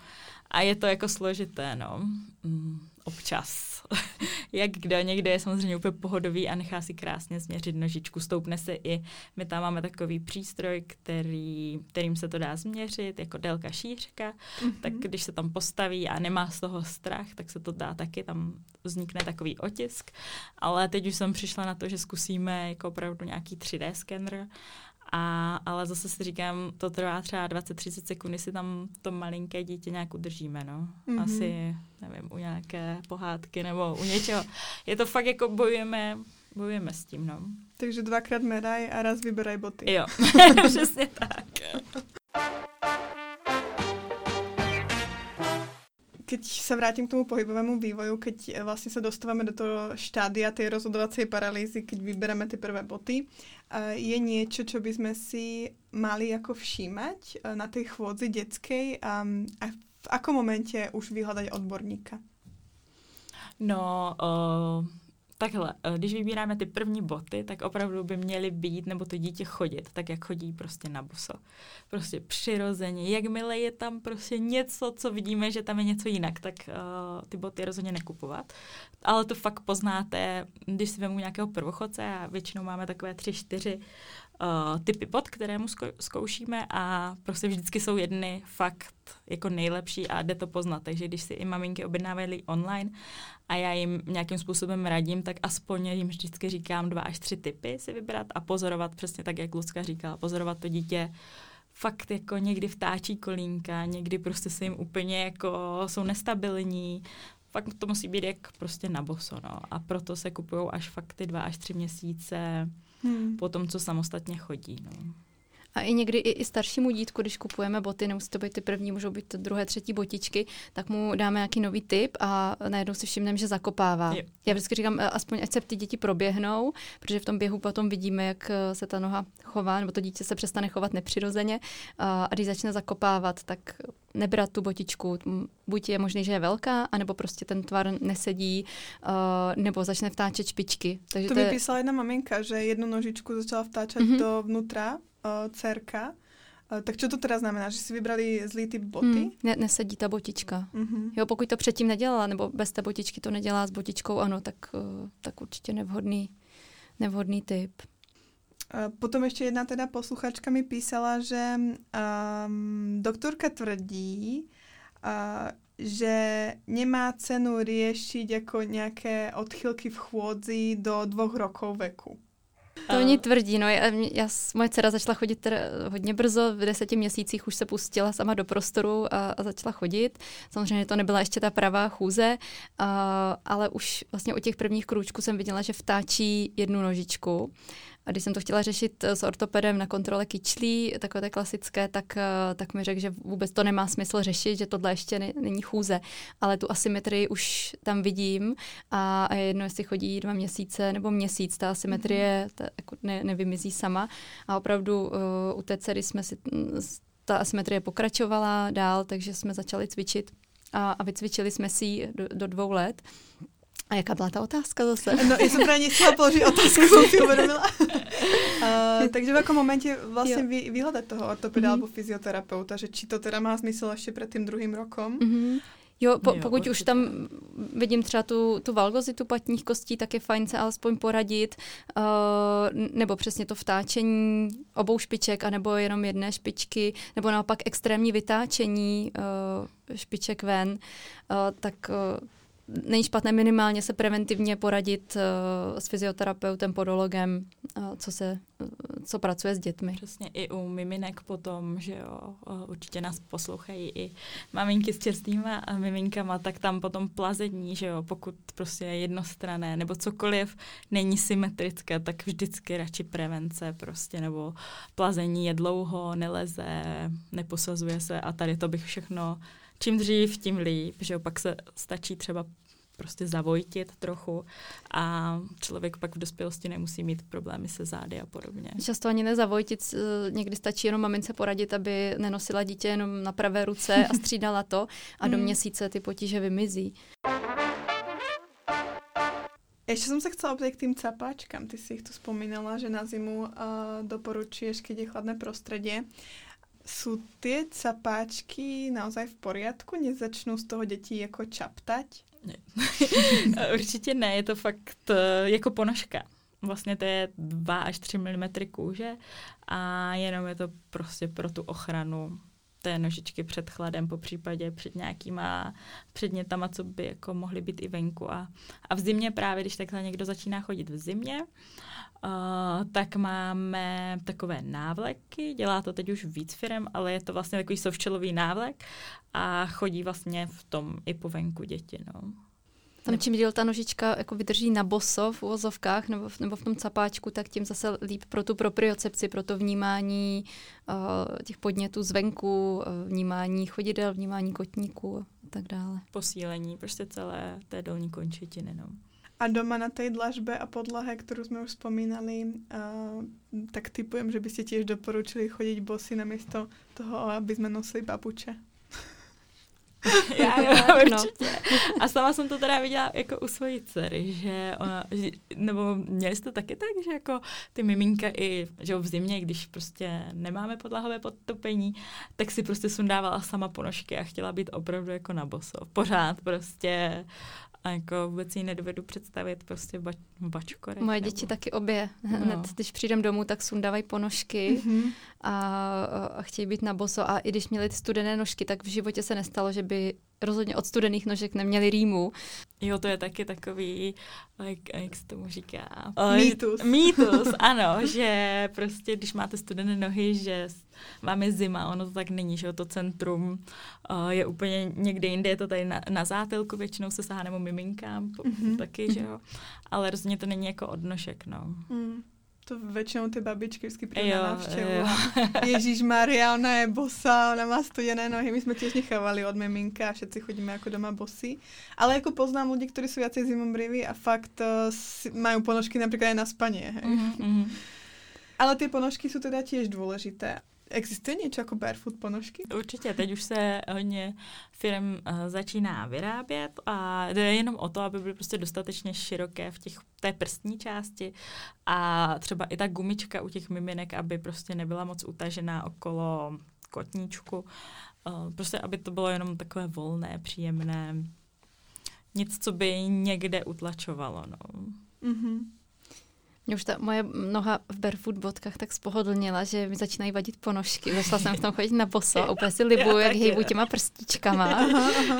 a je to jako složité, no. Mm. Občas. <laughs> Jak kdo, někde je samozřejmě úplně pohodový a nechá si krásně změřit nožičku. Stoupne se i, my tam máme takový přístroj, který, kterým se to dá změřit, jako délka šířka, mm-hmm. tak když se tam postaví a nemá z toho strach, tak se to dá taky, tam vznikne takový otisk. Ale teď už jsem přišla na to, že zkusíme jako opravdu nějaký 3D skener a, ale zase si říkám, to trvá třeba 20-30 sekund, si tam to malinké dítě nějak udržíme, no. Mm-hmm. Asi, nevím, u nějaké pohádky nebo u něčeho. Je to fakt jako bojujeme, bojujeme s tím, no. Takže dvakrát meraj a raz vyberaj boty. Jo, <laughs> <laughs> přesně tak. Keď sa vrátim k tomu pohybovému vývoju, keď eh, vlastne sa dostávame do toho štádia tej rozhodovacej paralýzy, keď vyberáme tie prvé boty, eh, je niečo, čo by sme si mali ako všímať eh, na tej chôdzi detskej a v akom momente už vyhľadať odborníka? No, uh, takhle, eh, když vybíráme ty první boty, tak opravdu by měly být, nebo to dítě chodit, tak jak chodí prostě na boso. Prostě přirozeně. Jakmile je tam prostě něco, co vidíme, že tam je něco jinak, tak uh, ty boty rozhodně nekupovat. Ale to fakt poznáte, když si vemu nějakého prvochodce a většinou máme takové tři, čtyři uh, typy pod, kterému zkoušíme a prostě vždycky jsou jedny fakt jako nejlepší a jde to poznat. Takže když si i maminky objednávají online a já jim nějakým způsobem radím, tak aspoň jim vždycky říkám dva až tři typy si vybrat a pozorovat přesně tak, jak Lucka říkala, pozorovat to dítě fakt jako někdy vtáčí kolínka, někdy prostě se jim úplně jako jsou nestabilní, fakt to musí být jak prostě na boso, no. A proto se kupují až fakt ty dva až tři měsíce hmm. po tom, co samostatně chodí. No. A i někdy i, i staršímu dítku, když kupujeme boty, nemusí to být ty první, můžou být druhé, třetí botičky, tak mu dáme nějaký nový typ a najednou si všimneme, že zakopává. Je. Já vždycky říkám, eh, aspoň ať se ty děti proběhnou, protože v tom běhu potom vidíme, jak eh, se ta noha chová, nebo to dítě se přestane chovat nepřirozeně a, a když začne zakopávat, tak nebrat tu botičku. Buď je možný, že je velká, anebo prostě ten tvar nesedí, uh, nebo začne vtáčet špičky. Takže to, to vypísala jedna maminka, že jednu nožičku začala vtáčet mm-hmm. dovnútra uh, dcerka. Uh, tak čo to teda znamená? Že si vybrali zlý typ boty? Hmm, ne, nesedí ta botička. Mm-hmm. Jo, pokud to předtím nedělala, nebo bez té botičky to nedělá s botičkou, ano, tak, uh, tak určitě nevhodný, nevhodný typ. Potom ještě jedna teda posluchačka mi písala, že um, doktorka tvrdí, uh, že nemá cenu riešiť jako nějaké odchylky v chôdzi do dvoch rokov veku. To oni tvrdí, no. Já, já, moje dcera začala chodit teda hodně brzo, v deseti měsících už se pustila sama do prostoru a, a začala chodit. Samozřejmě to nebyla ještě ta pravá chůze, a, ale už vlastně u těch prvních krůčků jsem viděla, že vtáčí jednu nožičku. A když jsem to chtěla řešit s ortopedem na kontrole kyčlí, takové klasické, tak, eh, tak mi řekl, že vůbec to nemá smysl řešit, že tohle ještě není chůze. Ale tu asymetrii už tam vidím a, a je jedno, jestli chodí dva měsíce nebo měsíc. Ta asymetrie mm-hmm. ta, jako ne, nevymizí sama. A opravdu uh, u té dcery jsme si ta asymetrie pokračovala dál, takže jsme začali cvičit a, a vycvičili jsme si ji do, do dvou let. A jaká byla ta otázka zase? No, já jsem právě chtěla položit otázku, jsem si uvědomila. uh, <laughs> takže v jakom momentě vlastně vy, vyhledat toho ortopeda mm-hmm. alebo fyzioterapeuta, že či to teda má smysl ještě před tím druhým rokom? Mm-hmm. Jo, po, jo, pokud určitě. už tam vidím třeba tu, tu valgozitu patních kostí, tak je fajn se alespoň poradit, uh, nebo přesně to vtáčení obou špiček, anebo jenom jedné špičky, nebo naopak extrémní vytáčení uh, špiček ven, uh, tak uh, není špatné minimálně se preventivně poradit uh, s fyzioterapeutem, podologem, uh, co se, uh, co pracuje s dětmi. Přesně i u miminek potom, že jo, určitě nás poslouchají i maminky s čerstvýma miminkama, tak tam potom plazení, že jo, pokud prostě je jednostrané nebo cokoliv není symetrické, tak vždycky radši prevence prostě, nebo plazení je dlouho, neleze, neposazuje se a tady to bych všechno čím dřív, tím líp, že opak se stačí třeba prostě zavojtit trochu a člověk pak v dospělosti nemusí mít problémy se zády a podobně. Často ani nezavojtit, někdy stačí jenom mamince poradit, aby nenosila dítě jenom na pravé ruce a <laughs> střídala to a do hmm. měsíce ty potíže vymizí. Ještě jsem se chcela opět k tým capáčkám. Ty si ich tu spomínala, že na zimu uh, doporučuješ, keď je chladné prostředí sú tie capáčky naozaj v poriadku? Nezačnú z toho deti jako čaptať? Ne. <laughs> Určitě ne, je to fakt eh, jako ponožka. Vlastně to je 2 až 3 mm kůže a jenom je to prostě pro tu ochranu té nožičky před chladem, po případě před nějakýma předmětama, co by jako mohly být i venku. A, a v zimě právě, když takhle někdo začíná chodit v zimě, Uh, tak máme takové návleky, dělá to teď už víc firm, ale je to vlastně takový sovčelový návlek a chodí vlastně v tom i po venku děti. No. Tam čím díl ta nožička jako vydrží na boso v uvozovkách nebo v, nebo v tom capáčku, tak tím zase líp pro tu propriocepci, pro to vnímání uh, těch podnětů zvenku, uh, vnímání chodidel, vnímání kotníků a tak dále. Posílení prostě celé té dolní končetiny. No. A doma na tej dlažbe a podlahe, ktorú sme už spomínali, uh, tak typujem, že by ste tiež doporučili chodiť bosy namiesto toho, aby sme nosili babuče. <laughs> Já jo, <laughs> určitě. A sama jsem to teda viděla jako u svojí dcery, že ona, že, nebo měli jste to taky tak, že jako ty miminka i, že v zimě, když prostě nemáme podlahové podtopení, tak si prostě sundávala sama ponožky a chtěla být opravdu jako na boso. Pořád prostě jako vůbec si nedovedu představit prostě bač, bačkorek. Moje děti nebo... taky obě. <laughs> Hned, no. když přijdem domů, tak sundávají ponožky mm-hmm. a, a chtějí být na boso. A i když měli studené nožky, tak v životě se nestalo, že by rozhodně od studených nožek neměli rýmu. Jo, to je taky takový, like, jak se tomu říká? Mýtus. Mýtus, <laughs> ano, že prostě, když máte studené nohy, že vám je zima, ono to tak není, že to centrum uh, je úplně někde jinde, je to tady na, na zátelku, většinou se sahá nebo miminkám mm-hmm. taky, že jo, ale rozhodně to není jako odnošek, no. Mm. To většinou ty babičky vždycky přijde na návštěvu. <laughs> <laughs> Ježíš Maria, ona je bosa, ona má studené nohy. My jsme těž nechávali od miminka a všetci chodíme jako doma bosy. Ale jako poznám lidi, kteří jsou jací zimobriví a fakt uh, mají ponožky například i na spaně. Hej. Mm-hmm. Ale ty ponožky jsou teda těž důležité. Existuje něco jako barefoot ponožky? Určitě, teď už se hodně firm uh, začíná vyrábět a jde jenom o to, aby byly prostě dostatečně široké v těch, té prstní části a třeba i ta gumička u těch miminek, aby prostě nebyla moc utažená okolo kotníčku. Uh, prostě, aby to bylo jenom takové volné, příjemné, nic, co by někde utlačovalo. No. Mm-hmm. Mě už ta moje noha v barefoot botkách tak spohodlnila, že mi začínají vadit ponožky. Začala jsem v tom chodit na boso a úplně si <laughs> libuju, jak hýbu těma prstíčkama. <laughs>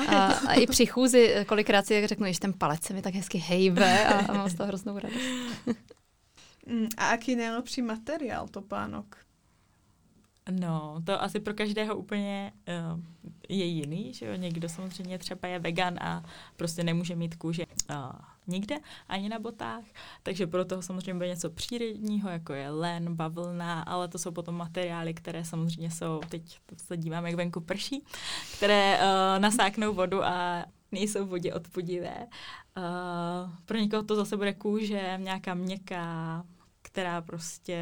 A, a i při chůzi kolikrát si řeknu, že ten palec se mi tak hezky hejbe a, a mám z toho hroznou radost. <laughs> Mm, a jaký nejlepší materiál topánok? No, to asi pro každého úplně uh, je jiný, že jo? Někdo samozřejmě třeba je vegan a prostě nemůže mít kůži uh, nikde, ani na botách, takže pro toho samozřejmě bude něco přírodního, jako je len, bavlna, ale to jsou potom materiály, které samozřejmě jsou, teď se dívám, jak venku prší, které uh, nasáknou vodu a nejsou vodě odpudivé. Uh, pro někoho to zase bude kůže, nějaká měkká, která prostě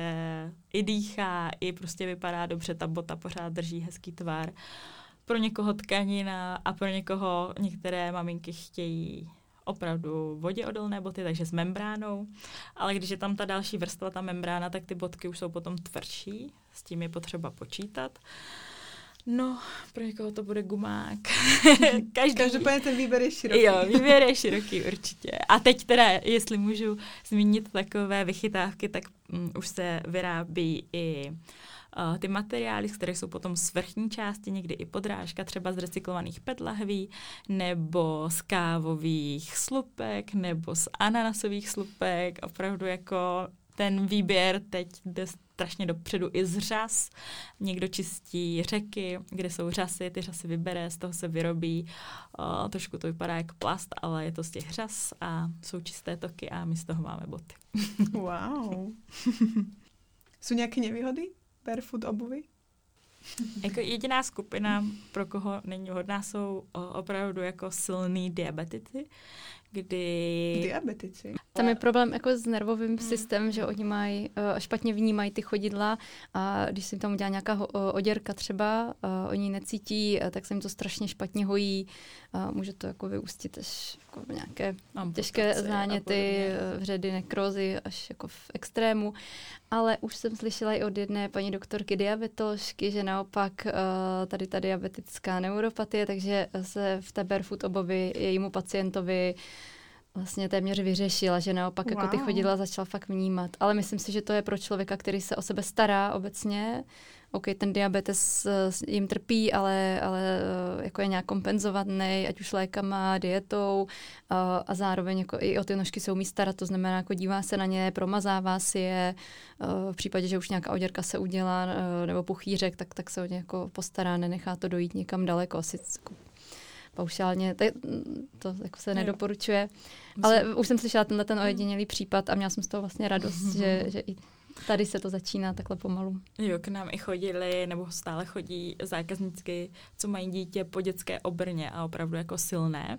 i dýchá, i prostě vypadá dobře, ta bota pořád drží hezký tvar. Pro někoho tkanina a pro někoho některé maminky chtějí opravdu vodě odolné boty, takže s membránou, ale když je tam ta další vrstva, ta membrána, tak ty botky už jsou potom tvrdší, s tím je potřeba počítat. No, pro někoho to bude gumák. <laughs> Každý... Každopádně ten výběr je široký. Jo, výběr je široký určitě. A teď teda, jestli můžu zmínit takové vychytávky, tak um, už se vyrábí i uh, ty materiály, které jsou potom z vrchní části, někdy i podrážka, třeba z recyklovaných pet lahví, nebo z kávových slupek, nebo z ananasových slupek, opravdu jako ten výběr teď jde strašně dopředu i z řas. Někdo čistí řeky, kde jsou řasy, ty řasy vybere, z toho se vyrobí. O, trošku to vypadá jako plast, ale je to z těch řas a jsou čisté toky a my z toho máme boty. wow. <laughs> jsou nějaké nevýhody barefoot obuvy? Jako jediná skupina, pro koho není vhodná, jsou opravdu jako silný diabetici, kdy... Diabetici. Tam je problém jako s nervovým hmm. systémem, že oni mají, uh, špatně vnímají ty chodidla a když se jim tam udělá nějaká uh, oděrka třeba, uh, oni necítí, uh, tak se jim to strašně špatně hojí. Uh, může to jako vyústit až jako v nějaké Amputaci těžké záněty, vředy, nekrozy až jako v extrému. Ale už jsem slyšela i od jedné paní doktorky diabetoložky, že naopak uh, tady ta diabetická neuropatie, takže se v té barefoot obovi jejímu pacientovi vlastně téměř vyřešila, že naopak wow. jako ty chodidla začal fakt vnímat. Ale myslím si, že to je pro člověka, který se o sebe stará obecně. OK, ten diabetes uh, jim trpí, ale, ale uh, jako je nějak kompenzovaný, ať už lékama, dietou uh, a zároveň jako i o ty nožky se umí starat, to znamená, jako dívá se na ně, promazává si je, v případě, že už nějaká oděrka se udělá nebo puchýřek, tak, tak se o ně jako postará, nenechá to dojít někam daleko, asi jako paušálně, to, to jako se nedoporučuje. Ale už jsem slyšela tenhle ten ojedinělý případ a měla jsem z toho vlastně radost, <laughs> že, že i tady se to začíná takhle pomalu. Jo, k nám i chodili, nebo stále chodí zákazníky, co mají dítě po dětské obrně a opravdu jako silné.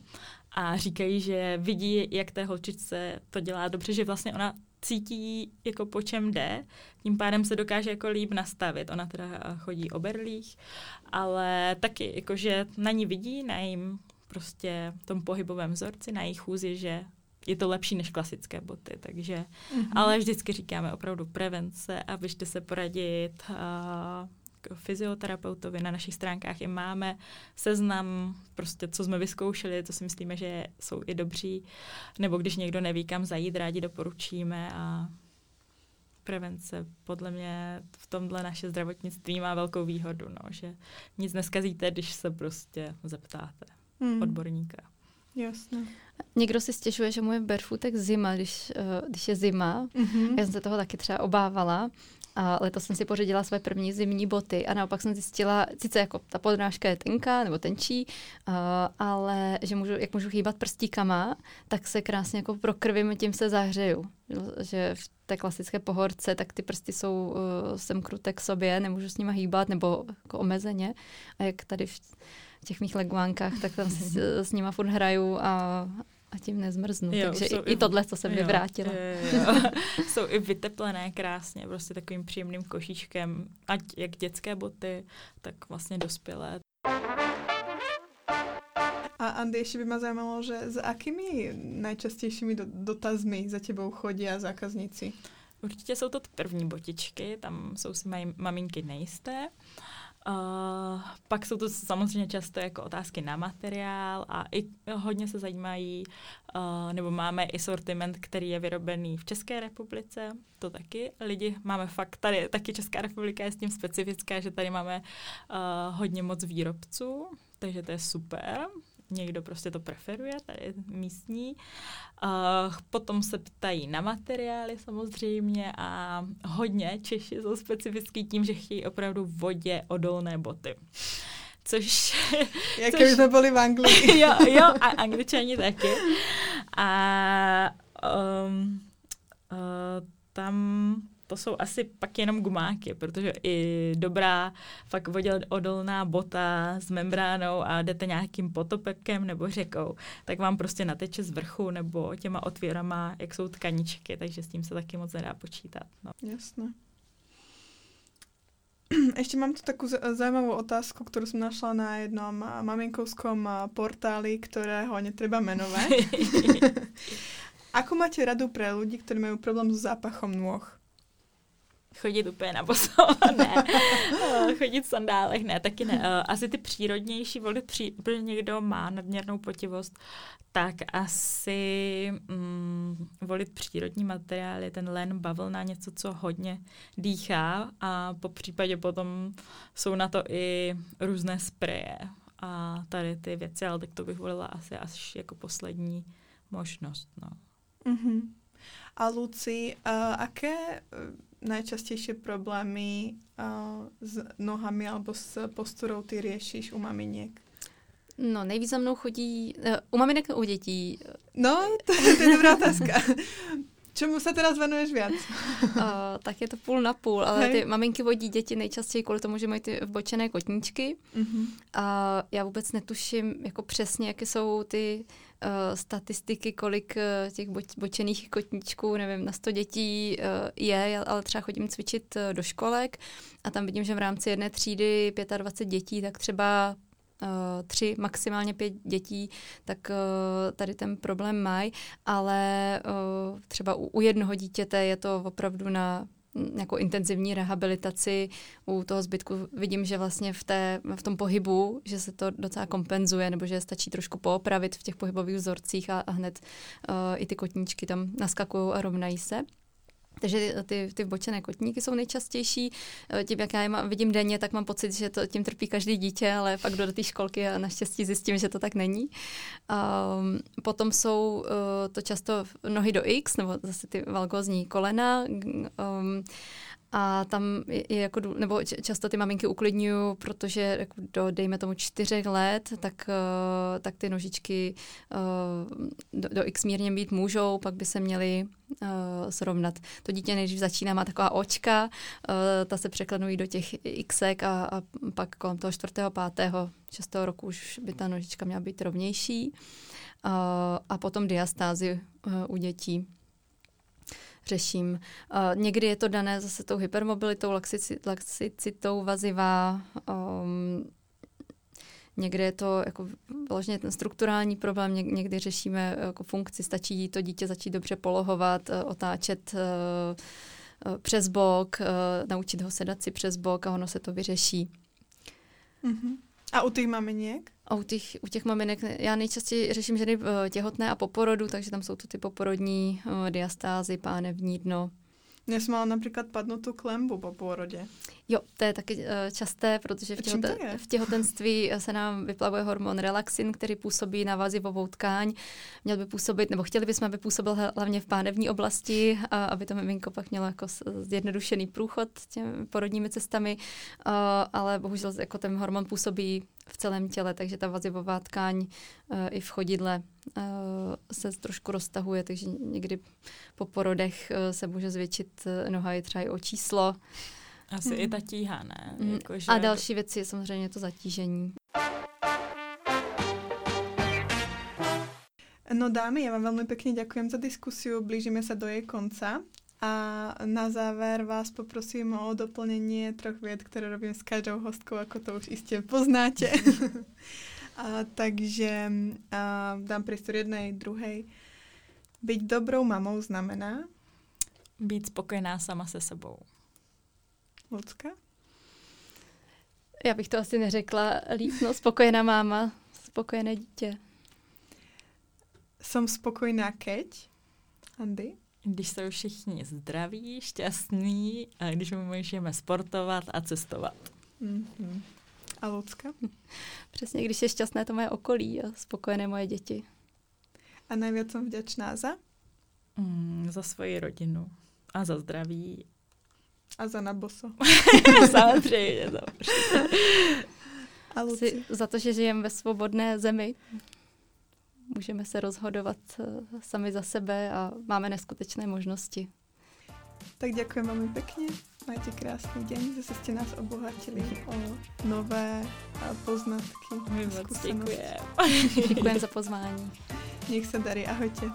A říkají, že vidí, jak té holčičce to dělá dobře, že vlastně ona cítí, jako po čem jde, tím pádem se dokáže jako líp nastavit. Ona teda chodí o berlích, ale taky, jakože na ní vidí, na jím prostě tom pohybovém vzorci, na jejich chůzi, že je to lepší než klasické boty, takže, mm-hmm. ale vždycky říkáme opravdu prevence a běžte se poradit uh, k fyzioterapeutovi, na našich stránkách i máme seznam, prostě co jsme vyzkoušeli, to si myslíme, že jsou i dobří, nebo když někdo neví, kam zajít, rádi doporučíme a prevence podle mě v tomhle naše zdravotnictví má velkou výhodu, no, že nic neskazíte, když se prostě zeptáte hmm. odborníka. Jasně. Někdo si stěžuje, že mu je barefootek zima, když, uh, když je zima. Mm-hmm. Já jsem se toho taky třeba obávala. A letos jsem si pořídila své první zimní boty a naopak jsem zjistila, sice jako ta podrážka je tenká nebo tenčí, uh, ale že můžu, jak můžu hýbat prstíkama, tak se krásně jako prokrvím, tím se zahřeju. Že v té klasické pohorce, tak ty prsty jsou uh, semkruté k sobě, nemůžu s nima hýbat nebo jako omezeně. A jak tady v těch mých leguánkách, tak tam si s nima furt hraju a, a tím nezmrznu. Jo, Takže i, i tohle, co jsem jo, vyvrátila. Jo, jo. <laughs> jsou i vyteplené krásně, prostě takovým příjemným košíčkem, ať jak dětské boty, tak vlastně dospělé. A Andy, ještě by mě zajímalo, že s akými nejčastějšími dotazmi za tebou chodí zákazníci? Určitě jsou to první botičky, tam jsou si mají maminky nejisté. Uh, Uh, pak jsou to samozřejmě často jako otázky na materiál a i hodně se zajímají, uh, nebo máme i sortiment, který je vyrobený v České republice, to taky. Lidi máme fakt, tady taky Česká republika je s tím specifická, že tady máme uh, hodně moc výrobců, takže to je super někdo prostě to preferuje, tady místní. Uh, potom se ptají na materiály samozřejmě a hodně Češi jsou specifický tím, že chtějí opravdu vodě odolné boty. Což... <laughs> Jak což, jsme byli v Anglii. <laughs> jo, jo, a angličani taky. A um, uh, tam to jsou asi pak jenom gumáky, protože i dobrá fakt vodě odolná bota s membránou a jdete nějakým potopekem nebo řekou, tak vám prostě nateče z vrchu nebo těma otvírama, jak jsou tkaničky, takže s tím se taky moc nedá počítat. No. Jasné. <clears throat> Ještě mám tu takovou zajímavou otázku, kterou jsem našla na jednom maminkovskom portáli, kterého netreba menovať. <laughs> <laughs> Ako máte radu pre ľudí, ktorí majú problém s zápachom nôh? Chodit úplně na boso, <laughs> ne. chodit v sandálech, ne, taky ne. Eh, asi ty přírodnější pří, protože někdo má nadměrnou potivost, tak asi mm, volit přírodní materiály, ten len, bavlna, něco, co hodně dýchá a po případě potom jsou na to i různé spreje a tady ty věci, ale tak to bych volila asi až jako poslední možnost, no. Mm-hmm. A Luci, uh, aké najčastejšie problémy uh, s nohami alebo s posturou ty riešiš u maminiek? No, nejvíc za mnou chodí, uh, u maminek u dětí. No, to, to je dobrá otázka. <laughs> Čemu se teda zvenuješ víc? <laughs> uh, tak je to půl na půl, ale Hej. ty maminky vodí děti nejčastěji kvůli tomu, že mají ty vbočené kotníčky. Uh-huh. A já vůbec netuším jako přesně, jaké jsou ty uh, statistiky, kolik uh, těch bo- bočených kotníčků, nevím, na 100 dětí uh, je, ale třeba chodím cvičit uh, do školek a tam vidím, že v rámci jedné třídy 25 dětí, tak třeba tři, maximálně pět dětí, tak uh, tady ten problém mají, ale uh, třeba u, jednoho dítěte je to opravdu na jako intenzivní rehabilitaci u toho zbytku vidím, že vlastně v, té, v tom pohybu, že se to docela kompenzuje, nebo že stačí trošku poopravit v těch pohybových vzorcích a, a hned uh, i ty kotníčky tam naskakují a rovnají se. Takže ty, ty vbočené kotníky jsou nejčastější. Eh, tím, jak já je vidím denně, tak mám pocit, že to tím trpí každý dítě, ale pak do té školky a naštěstí zjistím, že to tak není. Um, potom jsou uh, to často nohy do X, nebo zase ty valgozní kolena. Um, a tam je, jako, nebo často ty maminky uklidňuju, protože jako do, dejme tomu, čtyřech let, tak, uh, tak ty nožičky uh, do, do x mírně být můžou, pak by se měly uh, srovnat. To dítě nejdřív začíná, má taková očka, ta se překlenují do těch xek a, a pak kolem toho čtvrtého, pátého, šestého roku už by ta nožička měla být rovnější. A potom diastázy u dětí řeším. Uh, někdy je to dané zase tou hypermobilitou, laxicitou vazivá, um, Někdy je to jako vložně ten strukturální problém, někdy řešíme jako funkci, stačí to dítě začít dobře polohovat, eh, otáčet přes bok, naučit ho sedat si přes bok a ono se to vyřeší. Mm-hmm. A u těch maminek? A u těch, u těch maminek, já nejčastěji řeším ženy eh, těhotné a po porodu, takže tam jsou to ty poporodní uh, diastázy, pánevní dno. Jsem měla například padnutou klembu po porodě. Jo, to je taky uh, časté, protože v, těhoten, v těhotenství se nám vyplavuje hormon relaxin, který působí na vazivovou tkáň. Měl by působit, nebo chtěli bychom, aby působil hlavně v pánevní oblasti, a aby to miminko pak mělo jako zjednodušený průchod těmi porodními cestami, uh, ale bohužel jako ten hormon působí v celém těle, takže ta vazivová tkáň uh, i v chodidle uh, se trošku roztahuje, takže někdy po porodech uh, se může zvětšit noha i třeba i o číslo. Asi hmm. i ta tíha, ne? Hmm. Jako, že... A další věci je samozřejmě to zatížení. No dámy, já vám velmi pěkně děkuji za diskusiu, blížíme se do její konce. A na závěr vás poprosím o doplnění troch věd, které robím s každou hostkou, jako to už jistě poznáte. <laughs> a, takže a, dám prostor jednej, druhej. Být dobrou mamou znamená? Být spokojená sama se sebou. Lucka? Já bych to asi neřekla líp, no spokojená máma, spokojené dítě. Jsem spokojená keď? Andy? Když jsou všichni zdraví, šťastní a když můžeme sportovat a cestovat. Mm-hmm. A Lucka? Přesně, když je šťastné to moje okolí a spokojené moje děti. A nejvíc jsem vděčná za? Mm, za svoji rodinu a za zdraví a za naboso. <laughs> <laughs> Samozřejmě. To a Luci? Za to, že žijeme ve svobodné zemi. Můžeme se rozhodovat eh, sami za sebe a máme neskutečné možnosti. Tak děkujeme velmi pěkně. Majte krásný den, že jste nás obohatili o nové poznatky. My moc děkujeme. Děkujeme <laughs> za pozvání. Nech se darí, ahojte.